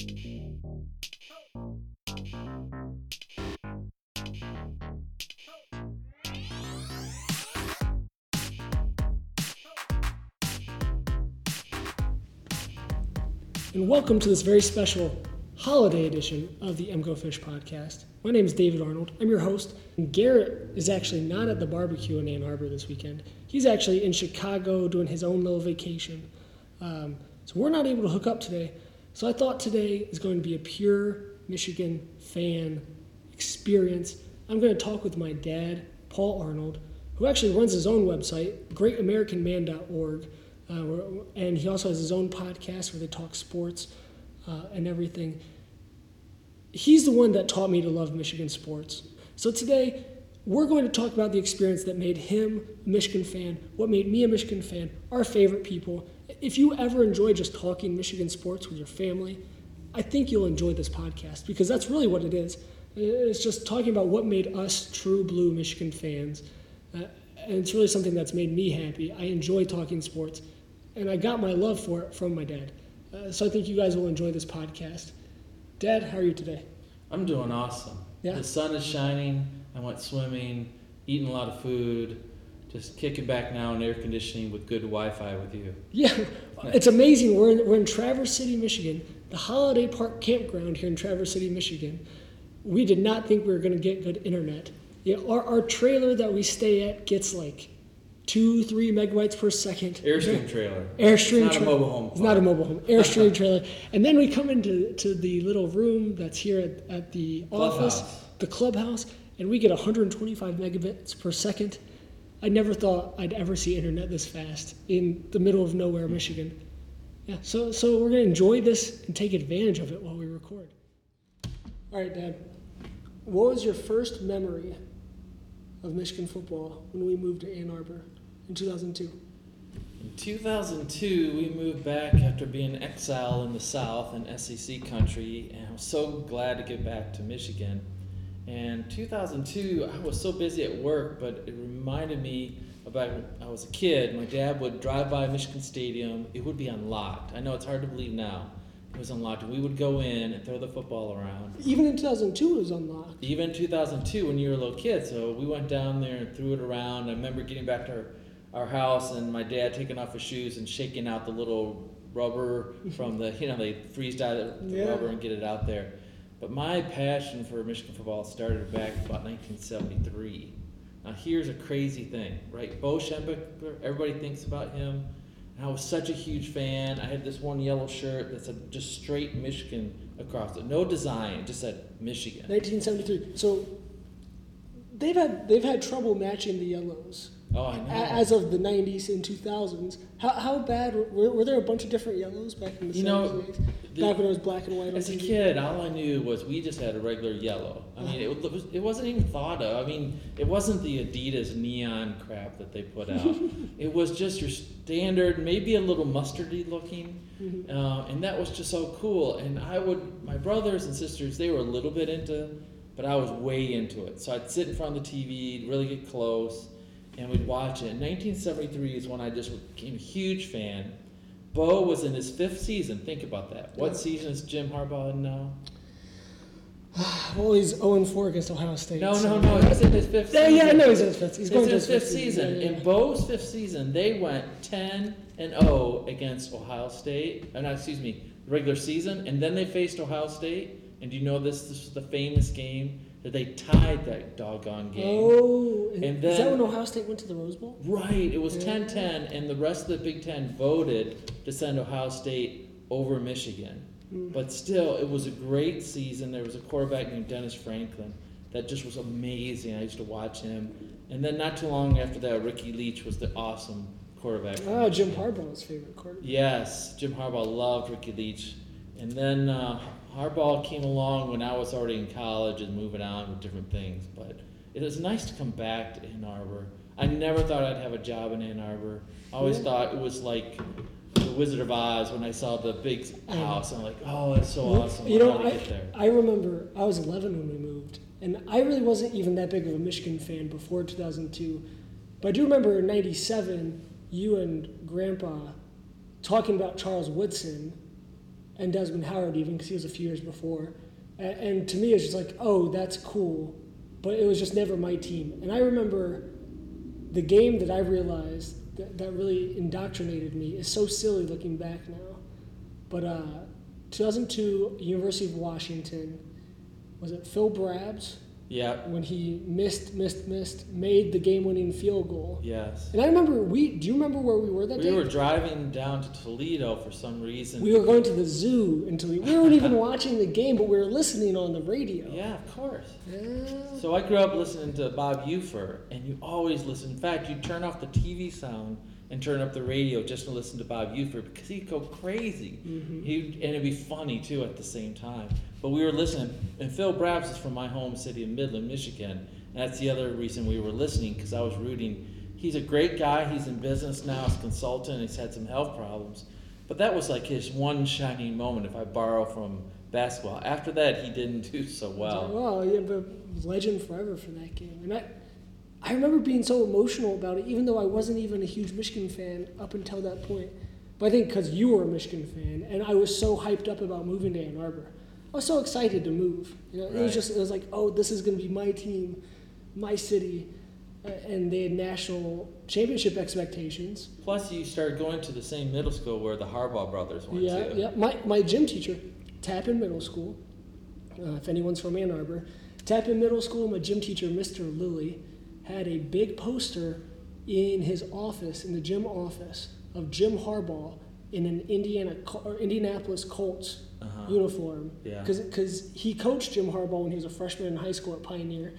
and welcome to this very special holiday edition of the MGO Fish podcast. My name is David Arnold. I'm your host. And Garrett is actually not at the barbecue in Ann Arbor this weekend. He's actually in Chicago doing his own little vacation. Um, so we're not able to hook up today. So I thought today is going to be a pure Michigan fan experience. I'm going to talk with my dad, Paul Arnold, who actually runs his own website, greatamericanman.org. Uh, and he also has his own podcast where they talk sports uh, and everything. He's the one that taught me to love Michigan sports. So today, we're going to talk about the experience that made him a Michigan fan, what made me a Michigan fan, our favorite people. If you ever enjoy just talking Michigan sports with your family, I think you'll enjoy this podcast because that's really what it is. It's just talking about what made us true blue Michigan fans. Uh, and it's really something that's made me happy. I enjoy talking sports and I got my love for it from my dad. Uh, so I think you guys will enjoy this podcast. Dad, how are you today? I'm doing awesome. Yeah. The sun is shining. I went swimming, eating a lot of food, just kicking back now in air conditioning with good Wi-Fi with you. Yeah, it's amazing. We're in, we're in Traverse City, Michigan, the Holiday Park campground here in Traverse City, Michigan. We did not think we were going to get good internet. Yeah, our, our trailer that we stay at gets like two, three megabytes per second. Airstream trailer. Airstream It's not a mobile home It's not a mobile home. Airstream trailer. And then we come into to the little room that's here at, at the office, the clubhouse, and we get 125 megabits per second. I never thought I'd ever see internet this fast in the middle of nowhere, hmm. Michigan. Yeah, so so we're gonna enjoy this and take advantage of it while we record. All right, Dad. What was your first memory of Michigan football when we moved to Ann Arbor in 2002? In 2002, we moved back after being exiled in the South in SEC country, and I was so glad to get back to Michigan. And 2002, I was so busy at work, but it reminded me about when I was a kid. My dad would drive by Michigan Stadium. It would be unlocked. I know it's hard to believe now. It was unlocked. We would go in and throw the football around. Even in 2002, it was unlocked. Even in 2002, when you were a little kid, so we went down there and threw it around. I remember getting back to our, our house and my dad taking off his shoes and shaking out the little rubber from the, you know, they freeze dry the, the Yeah. rubber and get it out there. But my passion for Michigan football started back about 1973. Now here's a crazy thing, right? Bo Schembechler, everybody thinks about him. And I was such a huge fan. I had this one yellow shirt that said just straight Michigan across it, no design, just said Michigan. 1973. So they've had they've had trouble matching the yellows Oh, I know. As of the 90s and 2000s. How, how bad were, were there a bunch of different yellows back in the You 70s know, the- back when it was black and white As a kid, all I knew was we just had a regular yellow. I mean, it was, it wasn't even thought of. I mean, it wasn't the Adidas neon crap that they put out. it was just your standard, maybe a little mustardy looking, Mhm. uh, and that was just so cool. And I would, my brothers and sisters, they were a little bit into, but I was way into it. So I'd sit in front of the TV, really get close, and we'd watch it. 1973 is when I just became a huge fan. Bo was in his fifth season. Think about that. What season is Jim Harbaugh in now? Well, he's 0 and 4 against Ohio State. No, so- no, no. He's in his fifth Yeah, season. yeah, I know he's in his fifth. He's He's going in to his fifth season. Yeah, yeah, In. Bo's fifth season, they went 10 and 0 against Ohio State. Uh, no, excuse me, regular season, and then they faced Ohio State. And do you know this? This was the famous game that they tied that doggone game. Oh, and And is that when Ohio State went to the Rose Bowl? Right, it was Yeah. 10 10, and the rest of the Big Ten voted to send Ohio State over Michigan. Mm. But still, it was a great season. There was a quarterback named Dennis Franklin that just was amazing. I used to watch him. And then not too long after that, Ricky Leach was the awesome quarterback. Oh, Jim Harbaugh's favorite quarterback. Yes, Jim Harbaugh loved Ricky Leach. And then uh, Harbaugh came along when I was already in college and moving on with different things. But it was nice to come back to Ann Arbor. I never thought I'd have a job in Ann Arbor. I always Yeah. thought it was like the Wizard of Oz when I saw the big house. I'm like, oh, that's so awesome. You know, I I, get there? I remember I was 11 when we moved, and I really wasn't even that big of a Michigan fan before 2002. But I do remember in '97, you and Grandpa talking about Charles Woodson and Desmond Howard even because he was a few years before. And, to me, it's just like, oh, that's cool, but it was just never my team. And I remember the game that I realized that, that really indoctrinated me is so silly looking back now. But uh, 2002, University of Washington, was it Phil Brabbs? Yeah. When he missed, missed, missed, made the game-winning field goal. Yes. And I remember we. Do you remember where we were that We day? We were driving down to Toledo for some reason. We were going to the zoo until we, we weren't even watching the game, but we were listening on the radio. Yeah, of course. Yeah. So I grew up listening to Bob Ufer, and you always listen. In fact, you turn off the TV sound and turn up the radio just to listen to Bob Ufer because he'd go crazy. Mhm. He and it'd be funny too at the same time. But we were listening, and Phil Brabbs is from my home city of Midland, Michigan. And that's the other reason we were listening because I was rooting. He's a great guy. He's in business now as a consultant. He's had some health problems, but that was like his one shining moment. If I borrow from basketball, after that he didn't do so well. Well, yeah, but legend forever for that game. And I, I remember being so emotional about it, even though I wasn't even a huge Michigan fan up until that point. But I think because you were a Michigan fan, and I was so hyped up about moving to Ann Arbor. I was so excited to move. You know, it was just it was like, oh, this is going to be my team, my city, uh, and they had national championship expectations. Plus, you started going to the same middle school where the Harbaugh brothers went Yeah, to. yeah. My, my gym teacher, Tappan Middle School, uh, if anyone's from Ann Arbor, Tappan Middle School, my gym teacher, Mr. Lilly, had a big poster in his office, in the gym office, of Jim Harbaugh in an Indiana or Indianapolis Colts Uh-huh. uniform. Yeah. Because he coached Jim Harbaugh when he was a freshman in high school at Pioneer,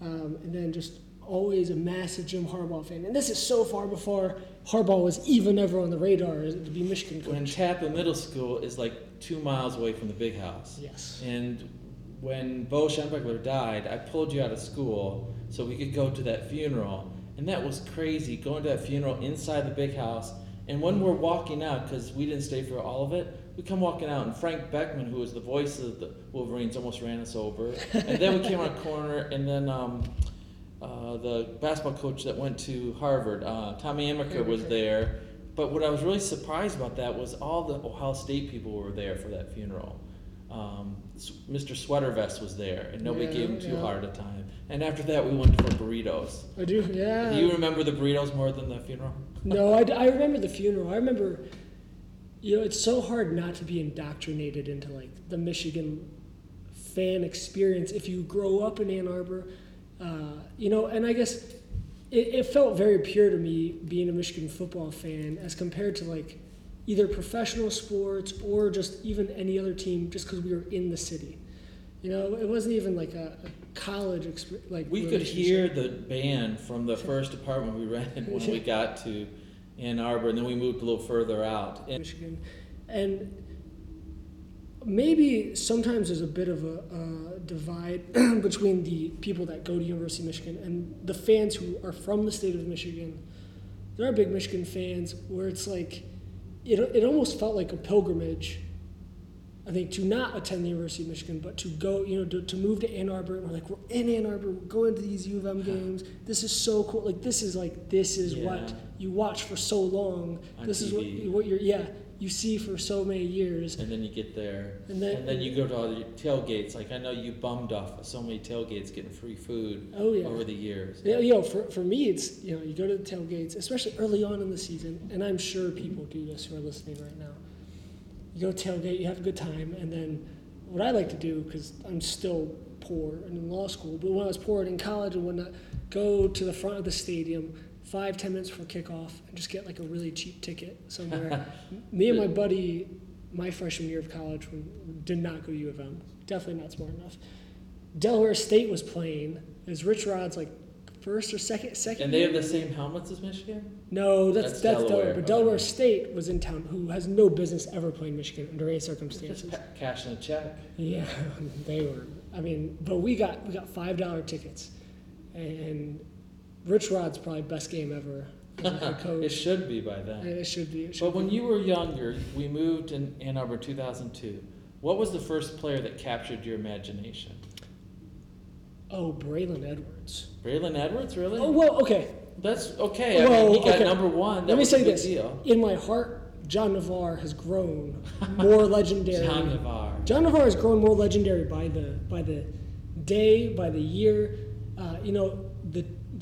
um, and then just always a massive Jim Harbaugh fan. And this is so far before Harbaugh was even ever on the radar to be Michigan coach. When Tappan Middle School is like two miles away from the big house. Yes. And when Bo Schembechler died, I pulled you out of school so we could go to that funeral. And that was crazy, going to that funeral inside the big house. And when we're walking out, because we didn't stay for all of it, we come walking out, and Frank Beckmann, who was the voice of the Wolverines, almost ran us over. and then we came on a corner, and then um, uh, the basketball coach that went to Harvard, uh, Tommy Amaker, was there. But what I was really surprised about that was all the Ohio State people were there for that funeral. Um, Mr. Sweatervest was there, and nobody Yeah, gave him too yeah. hard a time. And after that, we went for burritos. I do, yeah. Do you remember the burritos more than the funeral? no, I, I remember the funeral. I remember, you know, it's so hard not to be indoctrinated into like the Michigan fan experience if you grow up in Ann Arbor. Uh, you know, and I guess it, it felt very pure to me being a Michigan football fan as compared to like either professional sports or just even any other team just because we were in the city. You know, it wasn't even like a, a college experience. Like We could hear the band from the first apartment we rented when we got to Ann Arbor, and then we moved a little further out. And Michigan, and maybe sometimes there's a bit of a, uh divide between the people that go to University of Michigan and the fans who are from the state of Michigan. There are big Michigan fans where it's like it, it almost felt like a pilgrimage. I think to not attend the University of Michigan, but to go, you know, to, to move to Ann Arbor. And we're like, we're in Ann Arbor. We're going to these U of M games. This is so cool. Like this is like this is what you watch for so long. On this is what what you're yeah you see for so many years. and then you get there, And then- and then you go to all the tailgates. Like I know you bummed off so many tailgates getting free food Oh yeah. over the years. Yeah, you know, for, for me, it's you know, you go to the tailgates, especially early on in the season, and I'm sure people do this who are listening right now. You go tailgate, you have a good time, and then what I like to do because I'm still poor and in law school, but when I was poor and in college and whatnot, go to the front of the stadium five ten minutes before kickoff and just get like a really cheap ticket somewhere. me and my buddy, my freshman year of college, we did not go to U of M. Definitely not smart enough. Delaware State was playing. It was Rich Rod's like first or second second. And they have the same helmets as Michigan. No, that's That's that's, Delaware. Delaware, But. Delaware State was in town, who has no business ever playing Michigan under any Just circumstances. pa- cashing a check. Yeah, they were. I mean, but we got we got five dollar tickets, and Rich Rod's probably best game ever it should be by then. it should be. It should But when be. you were younger, we moved in Ann Arbor 2002. What was the first player that captured your imagination? oh, Braylon Edwards. Braylon Edwards, really? Oh well, okay. That's okay. I Well, mean, he got okay. number one. That Let me say this: deal. in my heart, John Navarre has grown more legendary. John Navarre. John Navarre has grown more legendary by the by the day, by the year. Uh, you know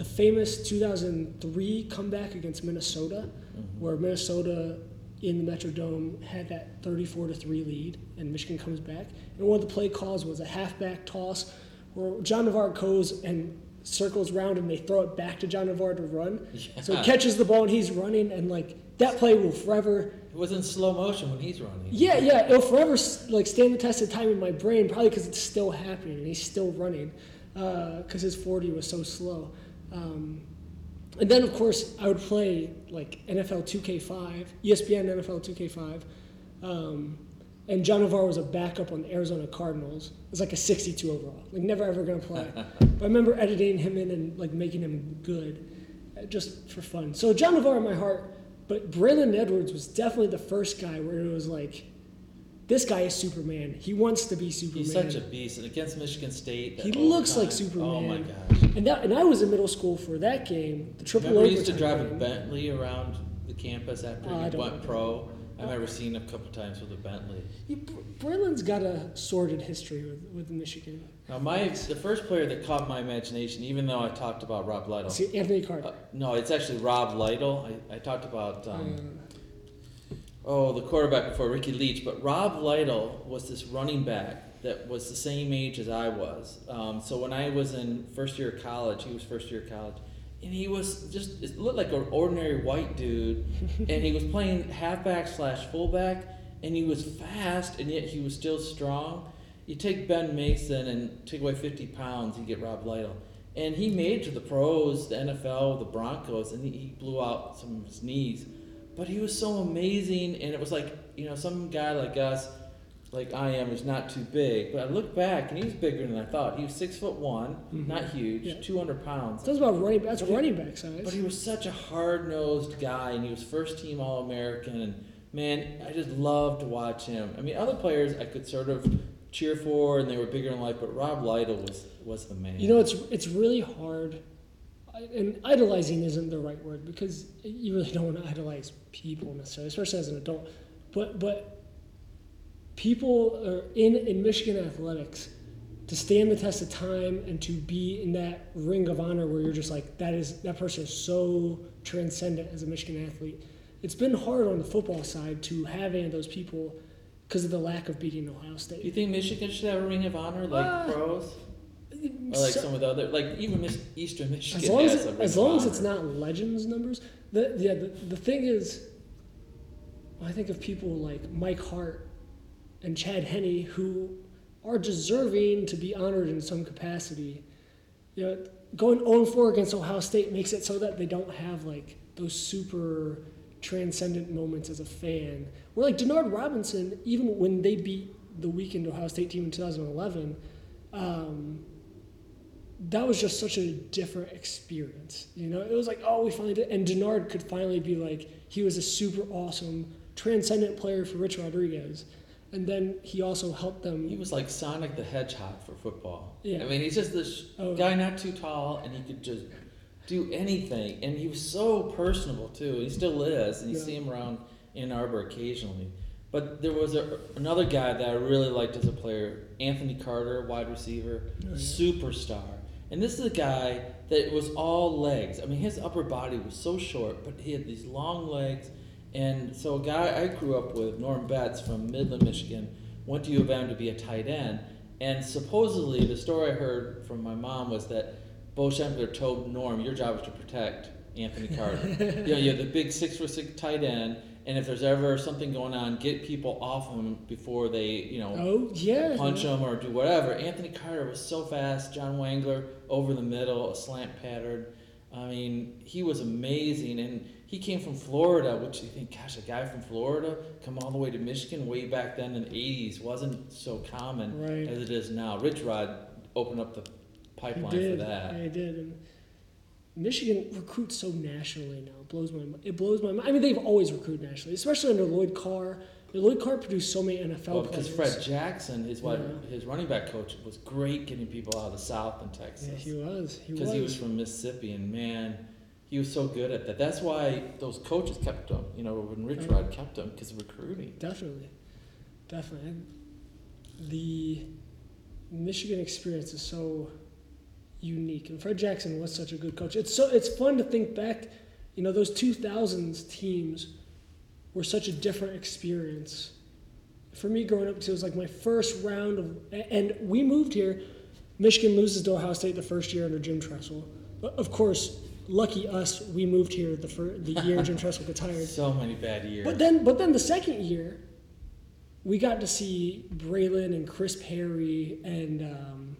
the famous 2003 comeback against Minnesota, mm-hmm. where Minnesota in the Metrodome had that 34 to three lead, and Michigan comes back. And one of the play calls was a halfback toss, where John Navarre goes and circles around, and they throw it back to John Navarre to run. So Yeah. he catches the ball and he's running, and like that play will forever It was in slow motion when he's running. yeah, yeah, it'll forever like stand the test of time in my brain, probably because it's still happening and he's still running, uh, because his 40 was so slow. Um, and then of course I would play like NFL 2K5, ESPN NFL 2K5, um, and John Navarre was a backup on the Arizona Cardinals. It was like a 62 overall, like never ever gonna play. but I remember editing him in and like making him good, uh, just for fun. So John Navarre in my heart. But Braylon Edwards was definitely the first guy where it was like, this guy is Superman. He wants to be Superman. He's such a beast. And against Michigan State. He looks like Superman. Oh my gosh. and that, and I was in middle school for that game, the triple Remember he used to drive a. Bentley around the campus after Oh, he don't went remember. pro. I remember seeing him a couple times with a Bentley. He, Braylon's got a sordid history with, with Michigan. Now, my the first player that caught my imagination, even though I talked about Rob Lytle. See, Anthony Carter. Uh, no, it's actually Rob Lytle. I, I talked about um, Uh, oh the quarterback before Ricky Leach, but Rob Lytle was this running back that was the same age as I was. Um, so when I was in first year of college, he was first year of college, and he was just it looked like an ordinary white dude, and he was playing halfback slash fullback, and he was fast, and yet he was still strong. You take Ben Mason and take away fifty pounds, you get Rob Lytle. And he made to the pros, the NFL, the Broncos, and he blew out some of his knees. But he was so amazing, and it was like, you know, some guy like us, like I am, is not too big. But I look back, and he was bigger than I thought. He was six foot one, Mhm. not huge, Yeah. 200 pounds. That's about running. That's But he- running back size. But he was such a hard nosed guy, and he was first team All American. And man, I just loved to watch him. I mean, other players I could sort of cheer for, and they were bigger in life, but Rob Lytle was was the man. You know, it's it's really hard, I- and idolizing isn't the right word because you really don't want to idolize people necessarily, especially as an adult. But but people are in in Michigan athletics to stand the test of time and to be in that ring of honor where you're just like that is that person is so transcendent as a Michigan athlete. It's been hard on the football side to have any of those people because of the lack of beating Ohio Do State. you think Michigan should have a ring of honor like Uh, pros, or like So- some of the other, like even Eastern Michigan as long as, it, as long as it's not legends numbers the yeah the, the thing is i think of people like mike hart and chad henne who are deserving to be honored in some capacity you know going 0-4 against ohio state makes it so that they don't have like those super transcendent moments as a fan. Where like denard robinson even when they beat the weakened ohio state team in 2011 um, that was just such a different experience. You know, it was like, oh, we finally did. And Denard could finally be like, he was a super awesome, transcendent player for Rich Rodriguez. And then he also helped them. He was like Sonic the Hedgehog for football. Yeah. I mean, he's just this Oh. guy not too tall, and he could just do anything. And he was so personable too. He still is, and you Yeah. see him around Ann Arbor occasionally. But there was a, another guy that I really liked as a player, Anthony Carter, wide receiver, Oh, yeah. superstar. And this is a guy that was all legs. I mean, his upper body was so short, but he had these long legs. And so, a guy I grew up with, Norm Betts from Midland, Michigan, went to U of M to be a tight end. And supposedly, the story I heard from my mom was that Bo Schembechler told Norm, "Your job is to protect Anthony Carter. you know, you have the big six foot six tight end, and if there's ever something going on, get people off him before they, you know, oh, yeah. punch him or do whatever. Anthony Carter was so fast. John Wangler over the middle, a slant pattern. I mean, he was amazing, and he came from Florida, which you think, gosh, a guy from Florida come all the way to Michigan way back then in the '80s wasn't so common Right. as it is now. Rich Rod opened up the He pipeline for that. Yeah, he did. And Michigan recruits so nationally now. It blows my mind. It blows my mind. I mean, they've always recruited nationally, especially under Lloyd Carr. Lloyd Carr produced so many NFL Well, because. Fred Jackson, his Yeah. his running back coach, was great getting people out of the South and Texas. yeah, he was. He because he was from Mississippi, and man, he was so good at that. That's why those coaches kept him. You know, when Rich Rod kept him because of recruiting. Definitely, definitely. The Michigan experience is so unique, and Fred Jackson was such a good coach. It's so it's fun to think back. You know, those two thousands teams were such a different experience for me growing up because it was like my first round of, and we moved here. Michigan loses to Ohio State the first year under Jim Tressel. But of course, lucky us, we moved here the fir- the year Jim Tressel gets hired. So many bad years. But then, but then the second year, we got to see Braylon and Chris Perry and um,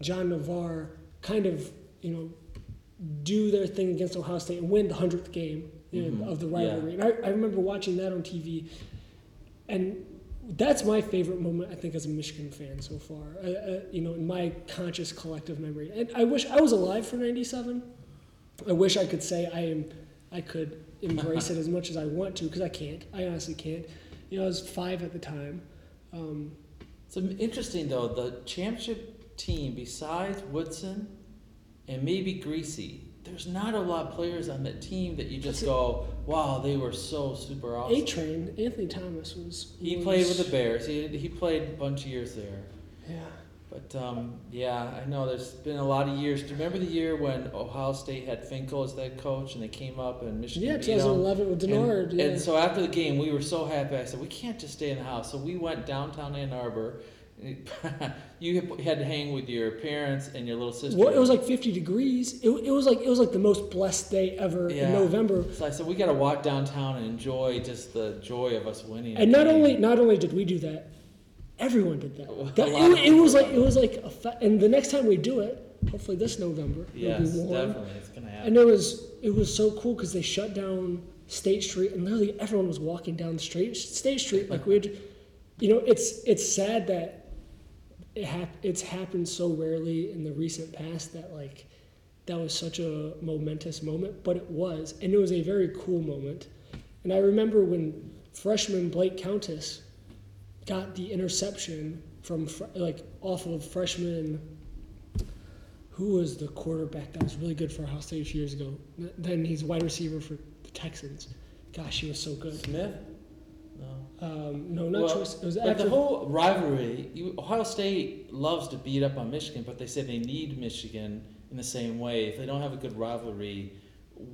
John Navarre kind of, you know, do their thing against Ohio State and win the hundredth game you know, Mhm. of the Yeah. rivalry. And I, I remember watching that on TV, and that's my favorite moment. I think as a Michigan fan so far, uh, uh, you know, in my conscious collective memory. And I wish I was alive for '97. I wish I could say I am. I could embrace it as much as I want to because I can't. I honestly can't. You know, I was five at the time. Um, So interesting though, the championship team besides Woodson and maybe Greasy, there's not a lot of players on that team that you just go, wow, they were so super awesome. A Train, Anthony Thomas was. He was- played with the Bears. He he played a bunch of years there. Yeah. But um, yeah, I know there's been a lot of years. Do you remember the year when Ohio State had Fickell as their coach and they came up and Michigan Yeah, 2011 with Denard. And, yeah. and so after the game, we were so happy. I said, we can't just stay in the house. So we went downtown Ann Arbor. you had to hang with your parents and your little sister. well, it was like 50 degrees. It, it was like it was like the most blessed day ever in November. So I said, we got to walk downtown and enjoy just the joy of us winning. And not game." only not only did we do that, everyone did that. That- it, it was like it was like a fa- and the next time we do it, hopefully this November, yes, it'll be warm. definitely, it's gonna happen. And it was it was so cool because they shut down State Street and literally everyone was walking down the straight State Street like we'd, you know, it's it's sad that it hap- it's happened so rarely in the recent past that like that was such a momentous moment, but it was, and it was a very cool moment. And I remember when freshman Blake Countess got the interception from fr- like off of freshman who was the quarterback that was really good for Ohio State a few years ago. Then he's wide receiver for the Texans. Gosh, he was so good. Smith? No. Um, no, not Well, choice. It was But after. the whole rivalry, you, Ohio State loves to beat up on Michigan, but they say they need Michigan in the same way. If they don't have a good rivalry,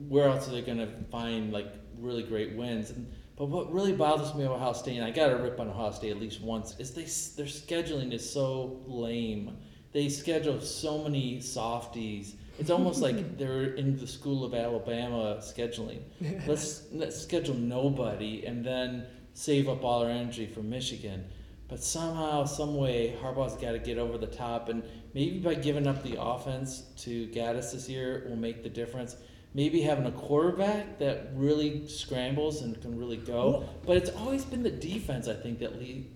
where else are they going to find like really great wins? And, but what really bothers me about Ohio State, and I got to rip on Ohio State at least once, is they their scheduling is so lame. They schedule so many softies. It's almost like they're in the school of Alabama scheduling. Let's let's schedule nobody and then save up all our energy for Michigan. But somehow, some way, Harbaugh's got to get over the top, and maybe by giving up the offense to Gattis this year will make the difference. Maybe having a quarterback that really scrambles and can really go. But it's always been the defense, I think, that lead,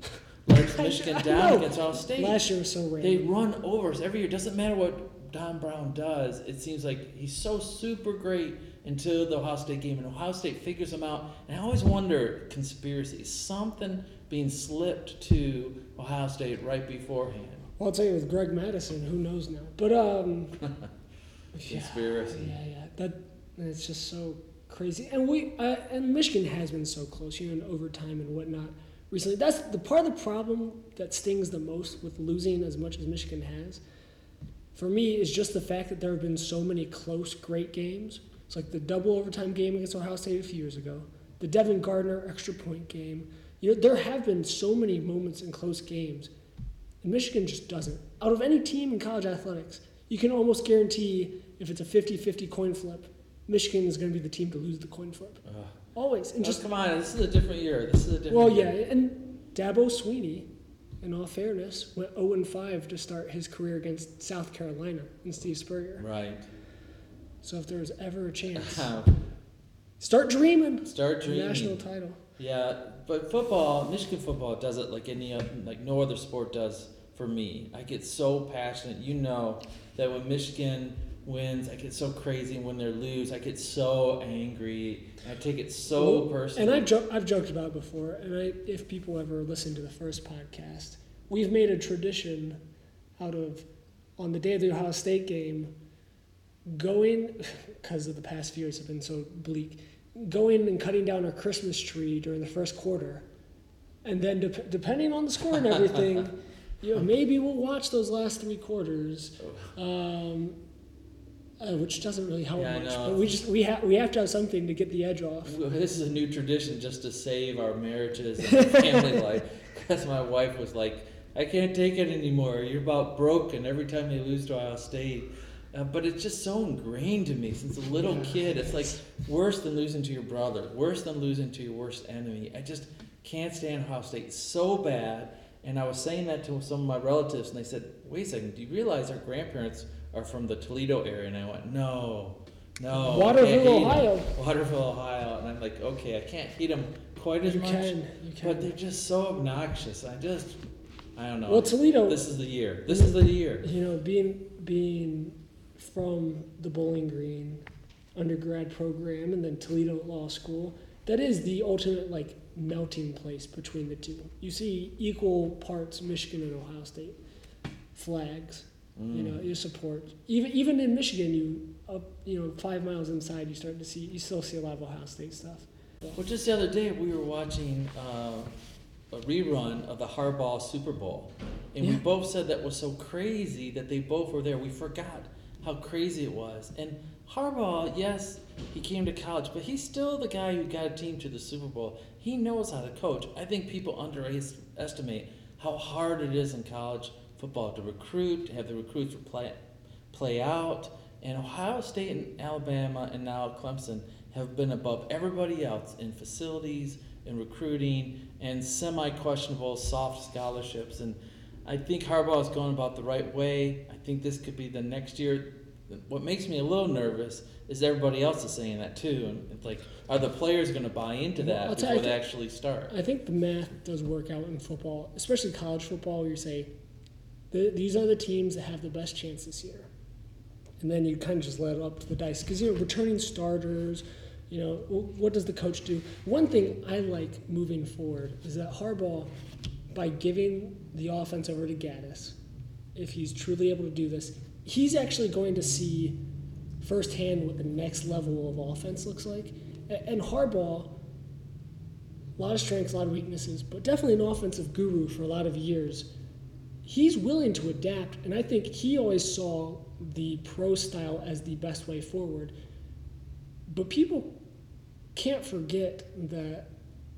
lets Michigan I down against Ohio State. Last year was so random. They run over us every year. Doesn't matter what Don Brown does. It seems like he's so super great until the Ohio State game, and Ohio State figures them out. And I always wonder conspiracy, something being slipped to Ohio State right beforehand. Well, I'll tell you with Greg Mattison, who knows now? But um, yeah, Conspiracy. yeah, yeah. That it's just so crazy. And we uh, and Michigan has been so close, you know, in overtime and whatnot. Recently, that's the part of the problem that stings the most with losing as much as Michigan has. For me, is just the fact that there have been so many close, great games. It's like the double overtime game against Ohio State a few years ago, the Devin Gardner extra point game. You know, there have been so many moments in close games, and Michigan just doesn't. Out of any team in college athletics, you can almost guarantee if it's a 50-50 coin flip, Michigan is going to be the team to lose the coin flip. Always. And Just come on, this is a different year. This is a different. well, yeah, year. and Dabo Swinney, in all fairness, went 0 and 5 to start his career against South Carolina and Steve Spurrier. Right. So if there was ever a chance, um, Start dreaming. start dreaming. National title. Yeah, but football, Michigan football does it like any other, like no other sport does for me. I get so passionate. You know that when Michigan wins, I get so crazy. When they lose, I get so angry. I take it so Well, personally. And I've, jo- I've joked about it before, and I, if people ever listen to the first podcast, we've made a tradition out of on the day of the Ohio State game, going because of the past few years have been so bleak. Going and cutting down our Christmas tree during the first quarter, and then dep depending on the score and everything, you know, maybe we'll watch those last three quarters. Um, uh, which doesn't really help Yeah, much, but we just we have we have to have something to get the edge off. This is a new tradition just to save our marriages and family life. Because my wife was like, I can't take it anymore. You're about broken every time they lose to Ohio State. Uh, but it's just so ingrained to me since a little kid. It's like worse than losing to your brother, worse than losing to your worst enemy. I just can't stand Ohio State so bad. And I was saying that to some of my relatives, and they said, "Wait a second, do you realize our grandparents are from the Toledo area?" And I went, "No, no, Waterville, hate 'em." Ohio. Waterville, Ohio, and I'm like, okay, I can't hate them quite as You much, can, you can. but they're just so obnoxious. I just, I don't know. well, Toledo, this is the year. This is the year. you know, being being from the Bowling Green undergrad program and then Toledo Law School, that is the ultimate like melting place between the two. You see equal parts Michigan and Ohio State flags. You know, Mm. your support. Even even in Michigan, you up you know five miles inside, you start to see you still see a lot of Ohio State stuff. Well, just the other day we were watching uh, a rerun of the Harbaugh Super Bowl, and we both said that was so crazy that they both were there. We forgot how crazy it was. And Harbaugh, yes, he came to college, but he's still the guy who got a team to the Super Bowl. He knows how to coach. I think people underestimate how hard it is in college football to recruit, to have the recruits play, play out. And Ohio State and Alabama and now Clemson have been above everybody else in facilities, in recruiting, and semi questionable soft scholarships. And I think Harbaugh is going about the right way. I think this could be the next year. What makes me a little nervous is everybody else is saying that too. And it's like, are the players going to buy into that I'll before you- they actually start? I think the math does work out in football, especially college football, where you say, "The- these are the teams that have the best chance this year. And then you kind of just let it up to the dice. Because, you know, returning starters, you know, what does the coach do? One thing I like moving forward is that Harbaugh, by giving the offense over to Gattis, if he's truly able to do this, he's actually going to see firsthand what the next level of offense looks like. And Harbaugh, a lot of strengths, a lot of weaknesses, but definitely an offensive guru for a lot of years. He's willing to adapt, and I think he always saw the pro style as the best way forward. But people can't forget that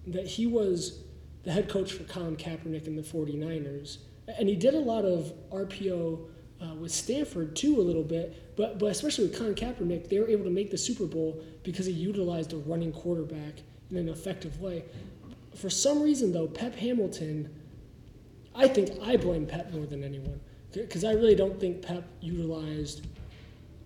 that he was the head coach for Colin Kaepernick and the 49ers, and he did a lot of RPO uh, with Stanford too, a little bit. But but especially with Colin Kaepernick, they were able to make the Super Bowl because he utilized a running quarterback in an effective way. For some reason, though, Pep Hamilton, I think I blame Pep more than anyone because I really don't think Pep utilized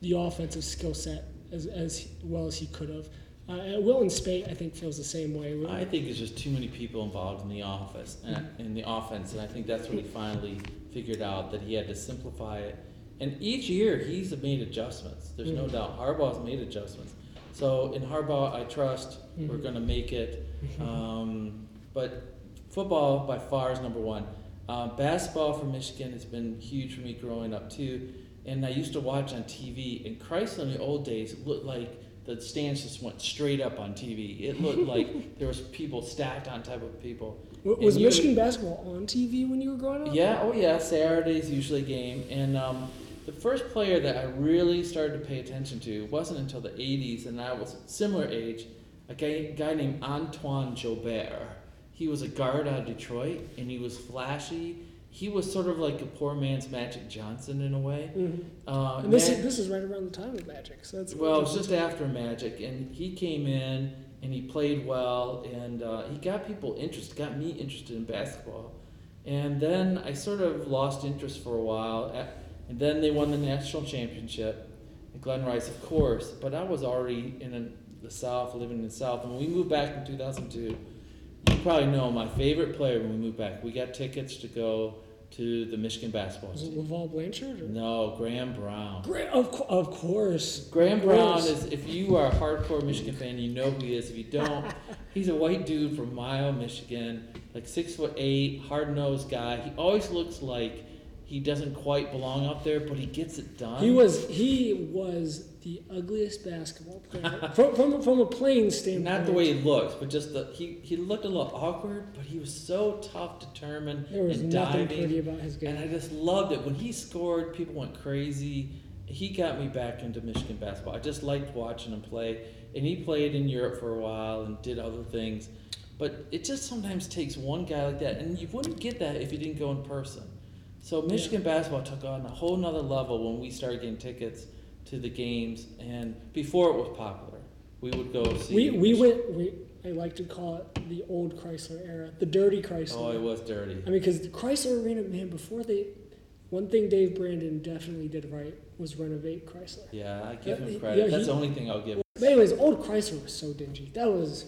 the offensive skill set as, as well as he could have. Uh, and Wilton Speight, I think, feels the same way. I think it's just too many people involved in the office and in the offense, and I think that's what he finally figured out that he had to simplify it. And each year he's made adjustments. There's no Mhm. doubt Harbaugh's made adjustments. So in Harbaugh, I trust we're Mhm. going to make it. Um, but football by far is number one. Uh, basketball for Michigan has been huge for me growing up too. And I used to watch on TV. And Chrysler in the old days looked like the stands just went straight up on TV. It looked like there was people stacked on top of people. W- Was you- Michigan basketball on TV when you were growing up? Yeah, oh yeah, Saturday's usually a game. And um, the first player that I really started to pay attention to wasn't until the 80s, and I was a similar age, a guy, guy named Antoine Joubert. He was a guard out of Detroit, and he was flashy. He was sort of like a poor man's Magic Johnson in a way. Mhm. Uh, And this Mag- is this is right around the time of Magic, so that's well, it was just after Magic, and he came in and he played well, and uh, he got people interested, got me interested in basketball. And then I sort of lost interest for a while, a- and then they won the national championship. And Glenn Rice, of course, but I was already in a, the South, living in the South. And when we moved back in 2002, you probably know my favorite player when we moved back. We got tickets to go to the Michigan basketball was it team. LaVell Blanchard? Or? No, Graham Brown. Great, of, co- of course. Graham Of Brown course. is, if you are a hardcore Michigan fan, you know who he is. If you don't, he's a white dude from Mio, Michigan, like six foot eight, hard nosed guy. He always looks like he doesn't quite belong up there, but he gets it done. He was he was the ugliest basketball player from, from from a playing standpoint. Not the way he looks, but just the he, he looked a little awkward, but he was so tough, determined, there was and nothing diving. pretty about his game. And I just loved it. When he scored, people went crazy. He got me back into Michigan basketball. I just liked watching him play. And he played in Europe for a while and did other things. But it just sometimes takes one guy like that. And you wouldn't get that if you didn't go in person. So Michigan basketball took on a whole nother level when we started getting tickets to the games. And before it was popular, we would go see. we we went we I like to call it the old Chrysler era, the dirty Chrysler. Oh, it was dirty. I mean, because the Chrysler Arena, man, before they, one thing Dave Brandon definitely did right was renovate Chrysler. Yeah, I give him credit. yeah, That's he- the only thing I'll give. him. But anyways, old Chrysler was so dingy. That was,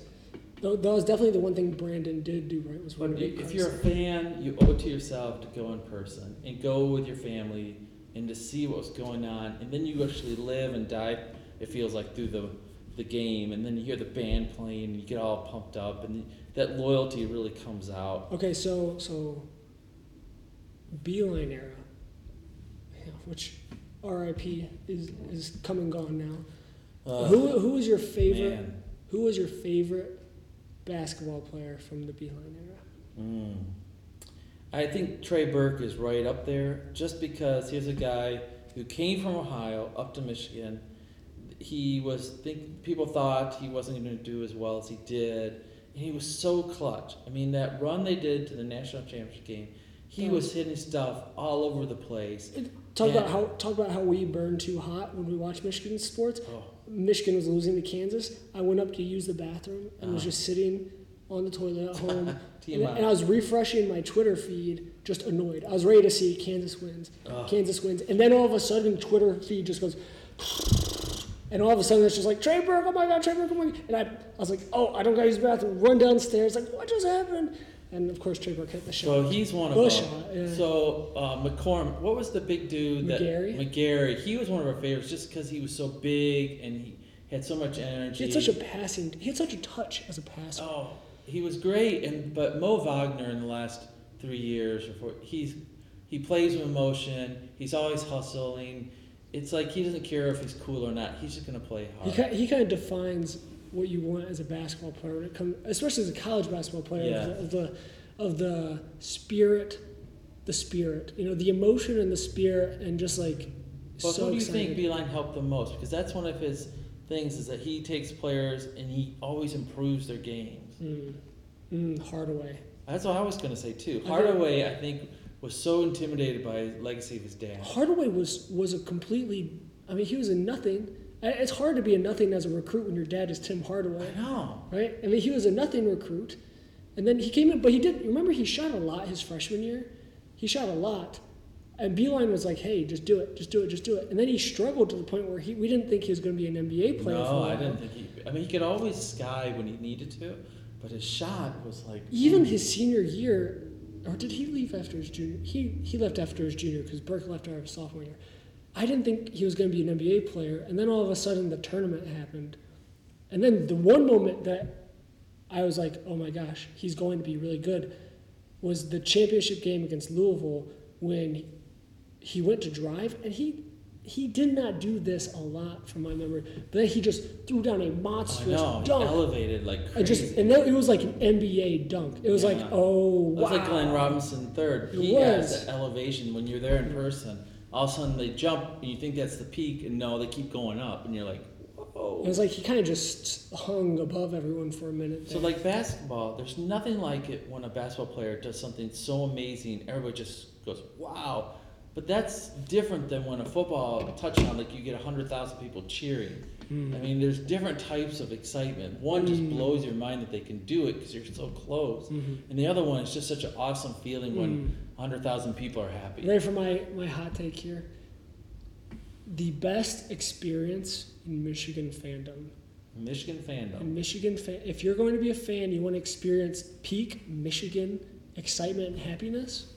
that was definitely the one thing Brandon did do right was renovate if you're a fan, you owe it to yourself to go in person and go with your family and to see what's going on, and then you actually live and die. It feels like through the the game, and then you hear the band playing, and you get all pumped up, and that loyalty really comes out. Okay, so so. Beilein era, which R.I.P. is is come and gone now. Uh, who who was your favorite? man. Who was your favorite basketball player from the Beilein era? Mm. I think Trey Burke is right up there just because here's a guy who came from Ohio up to Michigan. He was think people thought he wasn't going to do as well as he did, and he was so clutch. I mean that run they did to the national championship game, he Yeah. was hitting stuff all over the place. Talk Yeah. about how talk about how we burn too hot when we watch Michigan sports. Oh, Michigan was losing to Kansas. I went up to use the bathroom and was Uh-huh. just sitting on the toilet at home. and, and I was refreshing my Twitter feed, just annoyed. I was ready to see Kansas wins. Kansas wins. And then all of a sudden, Twitter feed just goes. And all of a sudden, it's just like, Trey Burke, oh my God, Trey Burke, oh my God. And I, I was like, oh, I don't got to use the bathroom. Run downstairs, like, what just happened? And of course, Trey Burke hit the shot. So he's one of shot, yeah. So uh, McCorm, what was the big dude that McGary? McGary? He was one of our favorites just because he was so big and he had so much energy. he had such a passing, he had such a touch as a passer. Oh, he was great, and but Mo Wagner in the last three years or four, he's he plays with emotion. He's always hustling. It's like he doesn't care if he's cool or not. He's just gonna play He hard. kind, he kind of defines what you want as a basketball player when it comes, especially as a college basketball player, Yeah. of, the, of the of the spirit, the spirit, you know, the emotion and the spirit, and just like But so who do you excited. think Beilein helped the most? Because that's one of his things is that he takes players and he always improves their games. Mm, mm, Hardaway. That's what I was gonna say too. Hardaway, I think, was so intimidated by the legacy of his dad. Hardaway was was a completely. I mean, he was a nothing. It's hard to be a nothing as a recruit when your dad is Tim Hardaway. I know. right? I mean, he was a nothing recruit, and then he came in, but he did. Remember, he shot a lot his freshman year. He shot a lot, and Beilein was like, "Hey, just do it, just do it, just do it." And then he struggled to the point where he we didn't think he was going to be an NBA player. No. I didn't think he. I mean, he could always sky when he needed to, but his shot was like Even his senior year, or did he leave after his junior? He he left after his junior because Burke left after his sophomore year. I didn't think he was going to be an NBA player, and then all of a sudden the tournament happened, and then the one moment that I was like, oh my gosh, he's going to be really good, was the championship game against Louisville when he went to drive and he. He did not do this a lot from my memory, but then he just threw down a monstrous dunk. elevated like crazy. And just and then it was like an NBA dunk. It was like, Yeah. oh It was like Glenn Robinson third. It He was. has that elevation when you're there in person. All of a sudden they jump and you think that's the peak, and no, they keep going up, and you're like, whoa. It was like he kind of just hung above everyone for a minute. So like basketball, there's nothing like it when a basketball player does something so amazing. Everybody just goes, "Wow!" But that's different than when a football touchdown, like you get hundred thousand people cheering. Hmm. I mean, there's different types of excitement. One just Mm. blows your mind that they can do it because you're so close, Mhm. and the other one is just such an awesome feeling when Mm. hundred thousand people are happy. Ready for my, my hot take here? The best experience in Michigan fandom. Michigan fandom. In Michigan, fan. if you're going to be a fan, you want to experience peak Michigan excitement and happiness.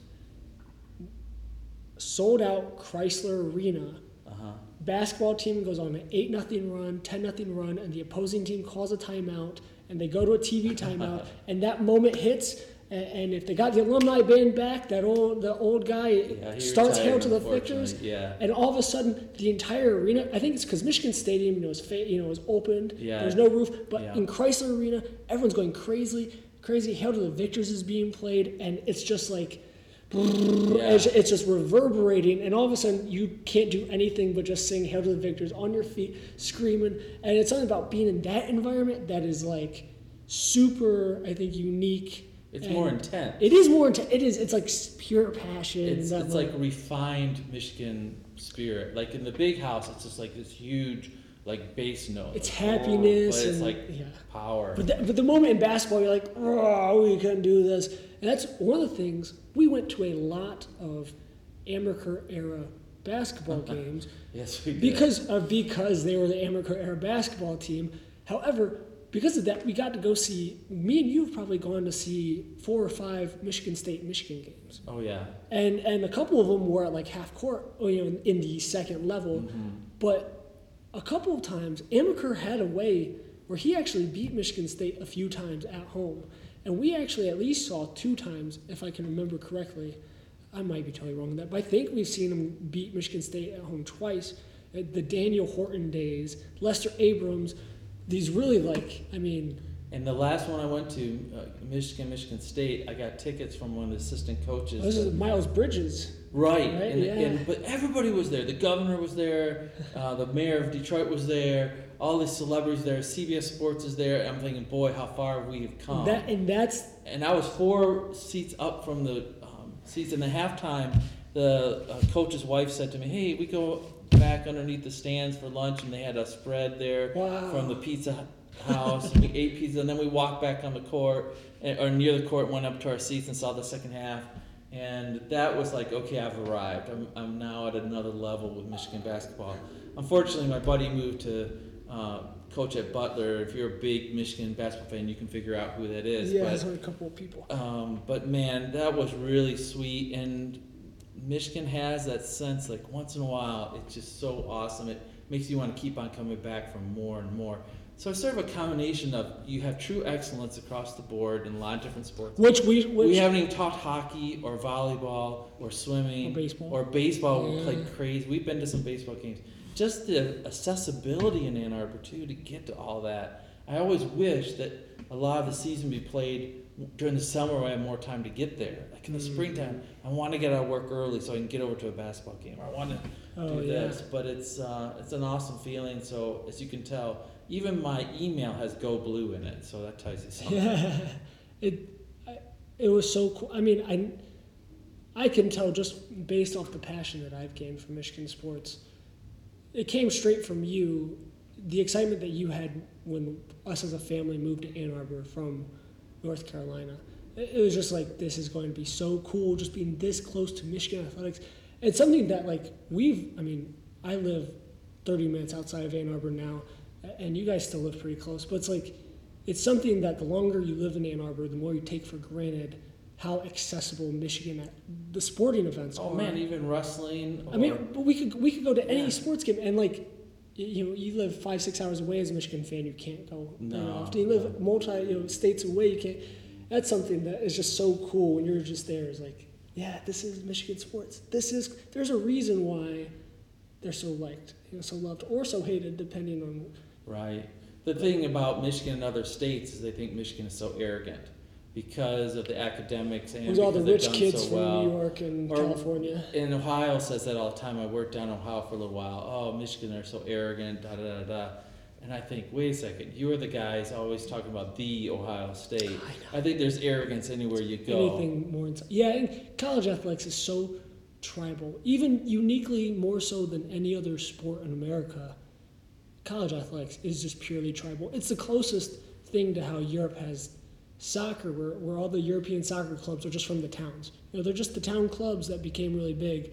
Sold out Chrysler Arena. Uh huh. Basketball team goes on an eight nothing run, ten nothing run, and the opposing team calls a timeout, and they go to a TV timeout, and that moment hits, And, and if they got the alumni band back, that old the old guy Yeah, starts Hail to the Victors. Yeah. And all of a sudden, the entire arena, I think it's because Michigan Stadium, you know, is, fa- you know, is opened. Yeah. There's no roof. But Yeah. in Chrysler Arena, everyone's going crazy. Crazy. Hail to the Victors is being played. And it's just like, it's, it's just reverberating. And all of a sudden, you can't do anything but just sing Hail to the Victors on your feet, screaming. And it's something about being in that environment that is like super, I think, unique. It's and more intense. It is more intense. It is. It's like pure passion. It's, it's like refined Michigan spirit. Like in the big house, it's just like this huge like bass note. It's Like, happiness But it's and- like yeah. power. But the, but the moment in basketball, you're like, oh, we couldn't do this. And that's one of the things. We went to a lot of Amaker era basketball games yes, we did. because of because they were the Amaker era basketball team. However, because of that, we got to go see. Me and you have probably gone to see four or five Michigan State Michigan games, oh yeah. and and a couple of them were at like half court, oh, you know, in the second level. Mm-hmm. But a couple of times, Amaker had a way where he actually beat Michigan State a few times at home, and we actually at least saw two times, if I can remember correctly. I might be totally wrong with that, but I think we've seen him beat Michigan State at home twice. Uh, The Daniel Horton days, Lester Abrams, these really like, I mean, And the last one I went to, uh, Michigan, Michigan State, I got tickets from one of the assistant coaches. this is Miles Bridges. Right, Right, and, yeah. and but everybody was there. The governor was there, uh, the mayor of Detroit was there, all these celebrities there. CBS Sports is there. I'm thinking, boy, how far we have come. That and that's and I was four seats up from the um, seats. in the halftime, the uh, coach's wife said to me, "Hey, we go back underneath the stands for lunch, and they had a spread there Wow. from the pizza house. and we ate pizza, and then we walked back on the court or near the court, went up to our seats and saw the second half." And that was like, okay, I've arrived. I'm, I'm now at another level with Michigan basketball. Unfortunately, my buddy moved to uh, coach at Butler. If you're a big Michigan basketball fan, you can figure out who that is. yeah, but- there's only a couple of people. um, but man, that was really sweet. And Michigan has that sense like once in a while, it's just so awesome. It makes you want to keep on coming back for more and more. So it's sort of a combination of you have true excellence across the board in a lot of different sports. Which we which we haven't even taught hockey or volleyball or swimming Or baseball. Or baseball. We Yeah. played crazy. We've been to some baseball games. Just the accessibility in Ann Arbor too to get to all that. I always wish that a lot of the season be played during the summer when I have more time to get there. Like in the Mm. springtime, I want to get out of work early so I can get over to a basketball game. Or I want to oh do yeah. this. But it's uh, it's an awesome feeling. So as you can tell, even my email has Go Blue in it. So that tells you something. Yeah, it I, it was so cool. I mean, I I can tell just based off the passion that I've gained from Michigan sports. It came straight from you, the excitement that you had when us as a family moved to Ann Arbor from North Carolina. It, was just like this is going to be so cool, just being this close to Michigan athletics. It's something that like we've. I mean, I live 30 minutes outside of Ann Arbor now, and you guys still live pretty close. But it's like it's something that the longer you live in Ann Arbor, the more you take for granted how accessible Michigan at the sporting events Oh are. man, even wrestling. I mean, but we could we could go to any Yeah. sports game and like you know you live five six hours away as a Michigan fan, you can't go No, often. You live multi you know states away, you can't. That's something that is just so cool when you're just there. Is like, yeah, this is Michigan sports. This is there's a reason why they're so liked, you know, so loved or so hated, depending on Right. The thing about Michigan and other states is they think Michigan is so arrogant because of the academics and all the because they've rich done kids so from well. New York and Or- California. And Ohio says that all the time. I worked down in Ohio for a little while. Oh, Michigan, they're so arrogant, da da da da. And I think, wait a second, you are the guys always talking about the Ohio State. I, think there's arrogance anywhere you go. Anything more inside. Yeah, and college athletics is so tribal, even uniquely more so than any other sport in America. College athletics is just purely tribal. It's the closest thing to how Europe has soccer, where, where all the European soccer clubs are just from the towns. You know, they're just the town clubs that became really big.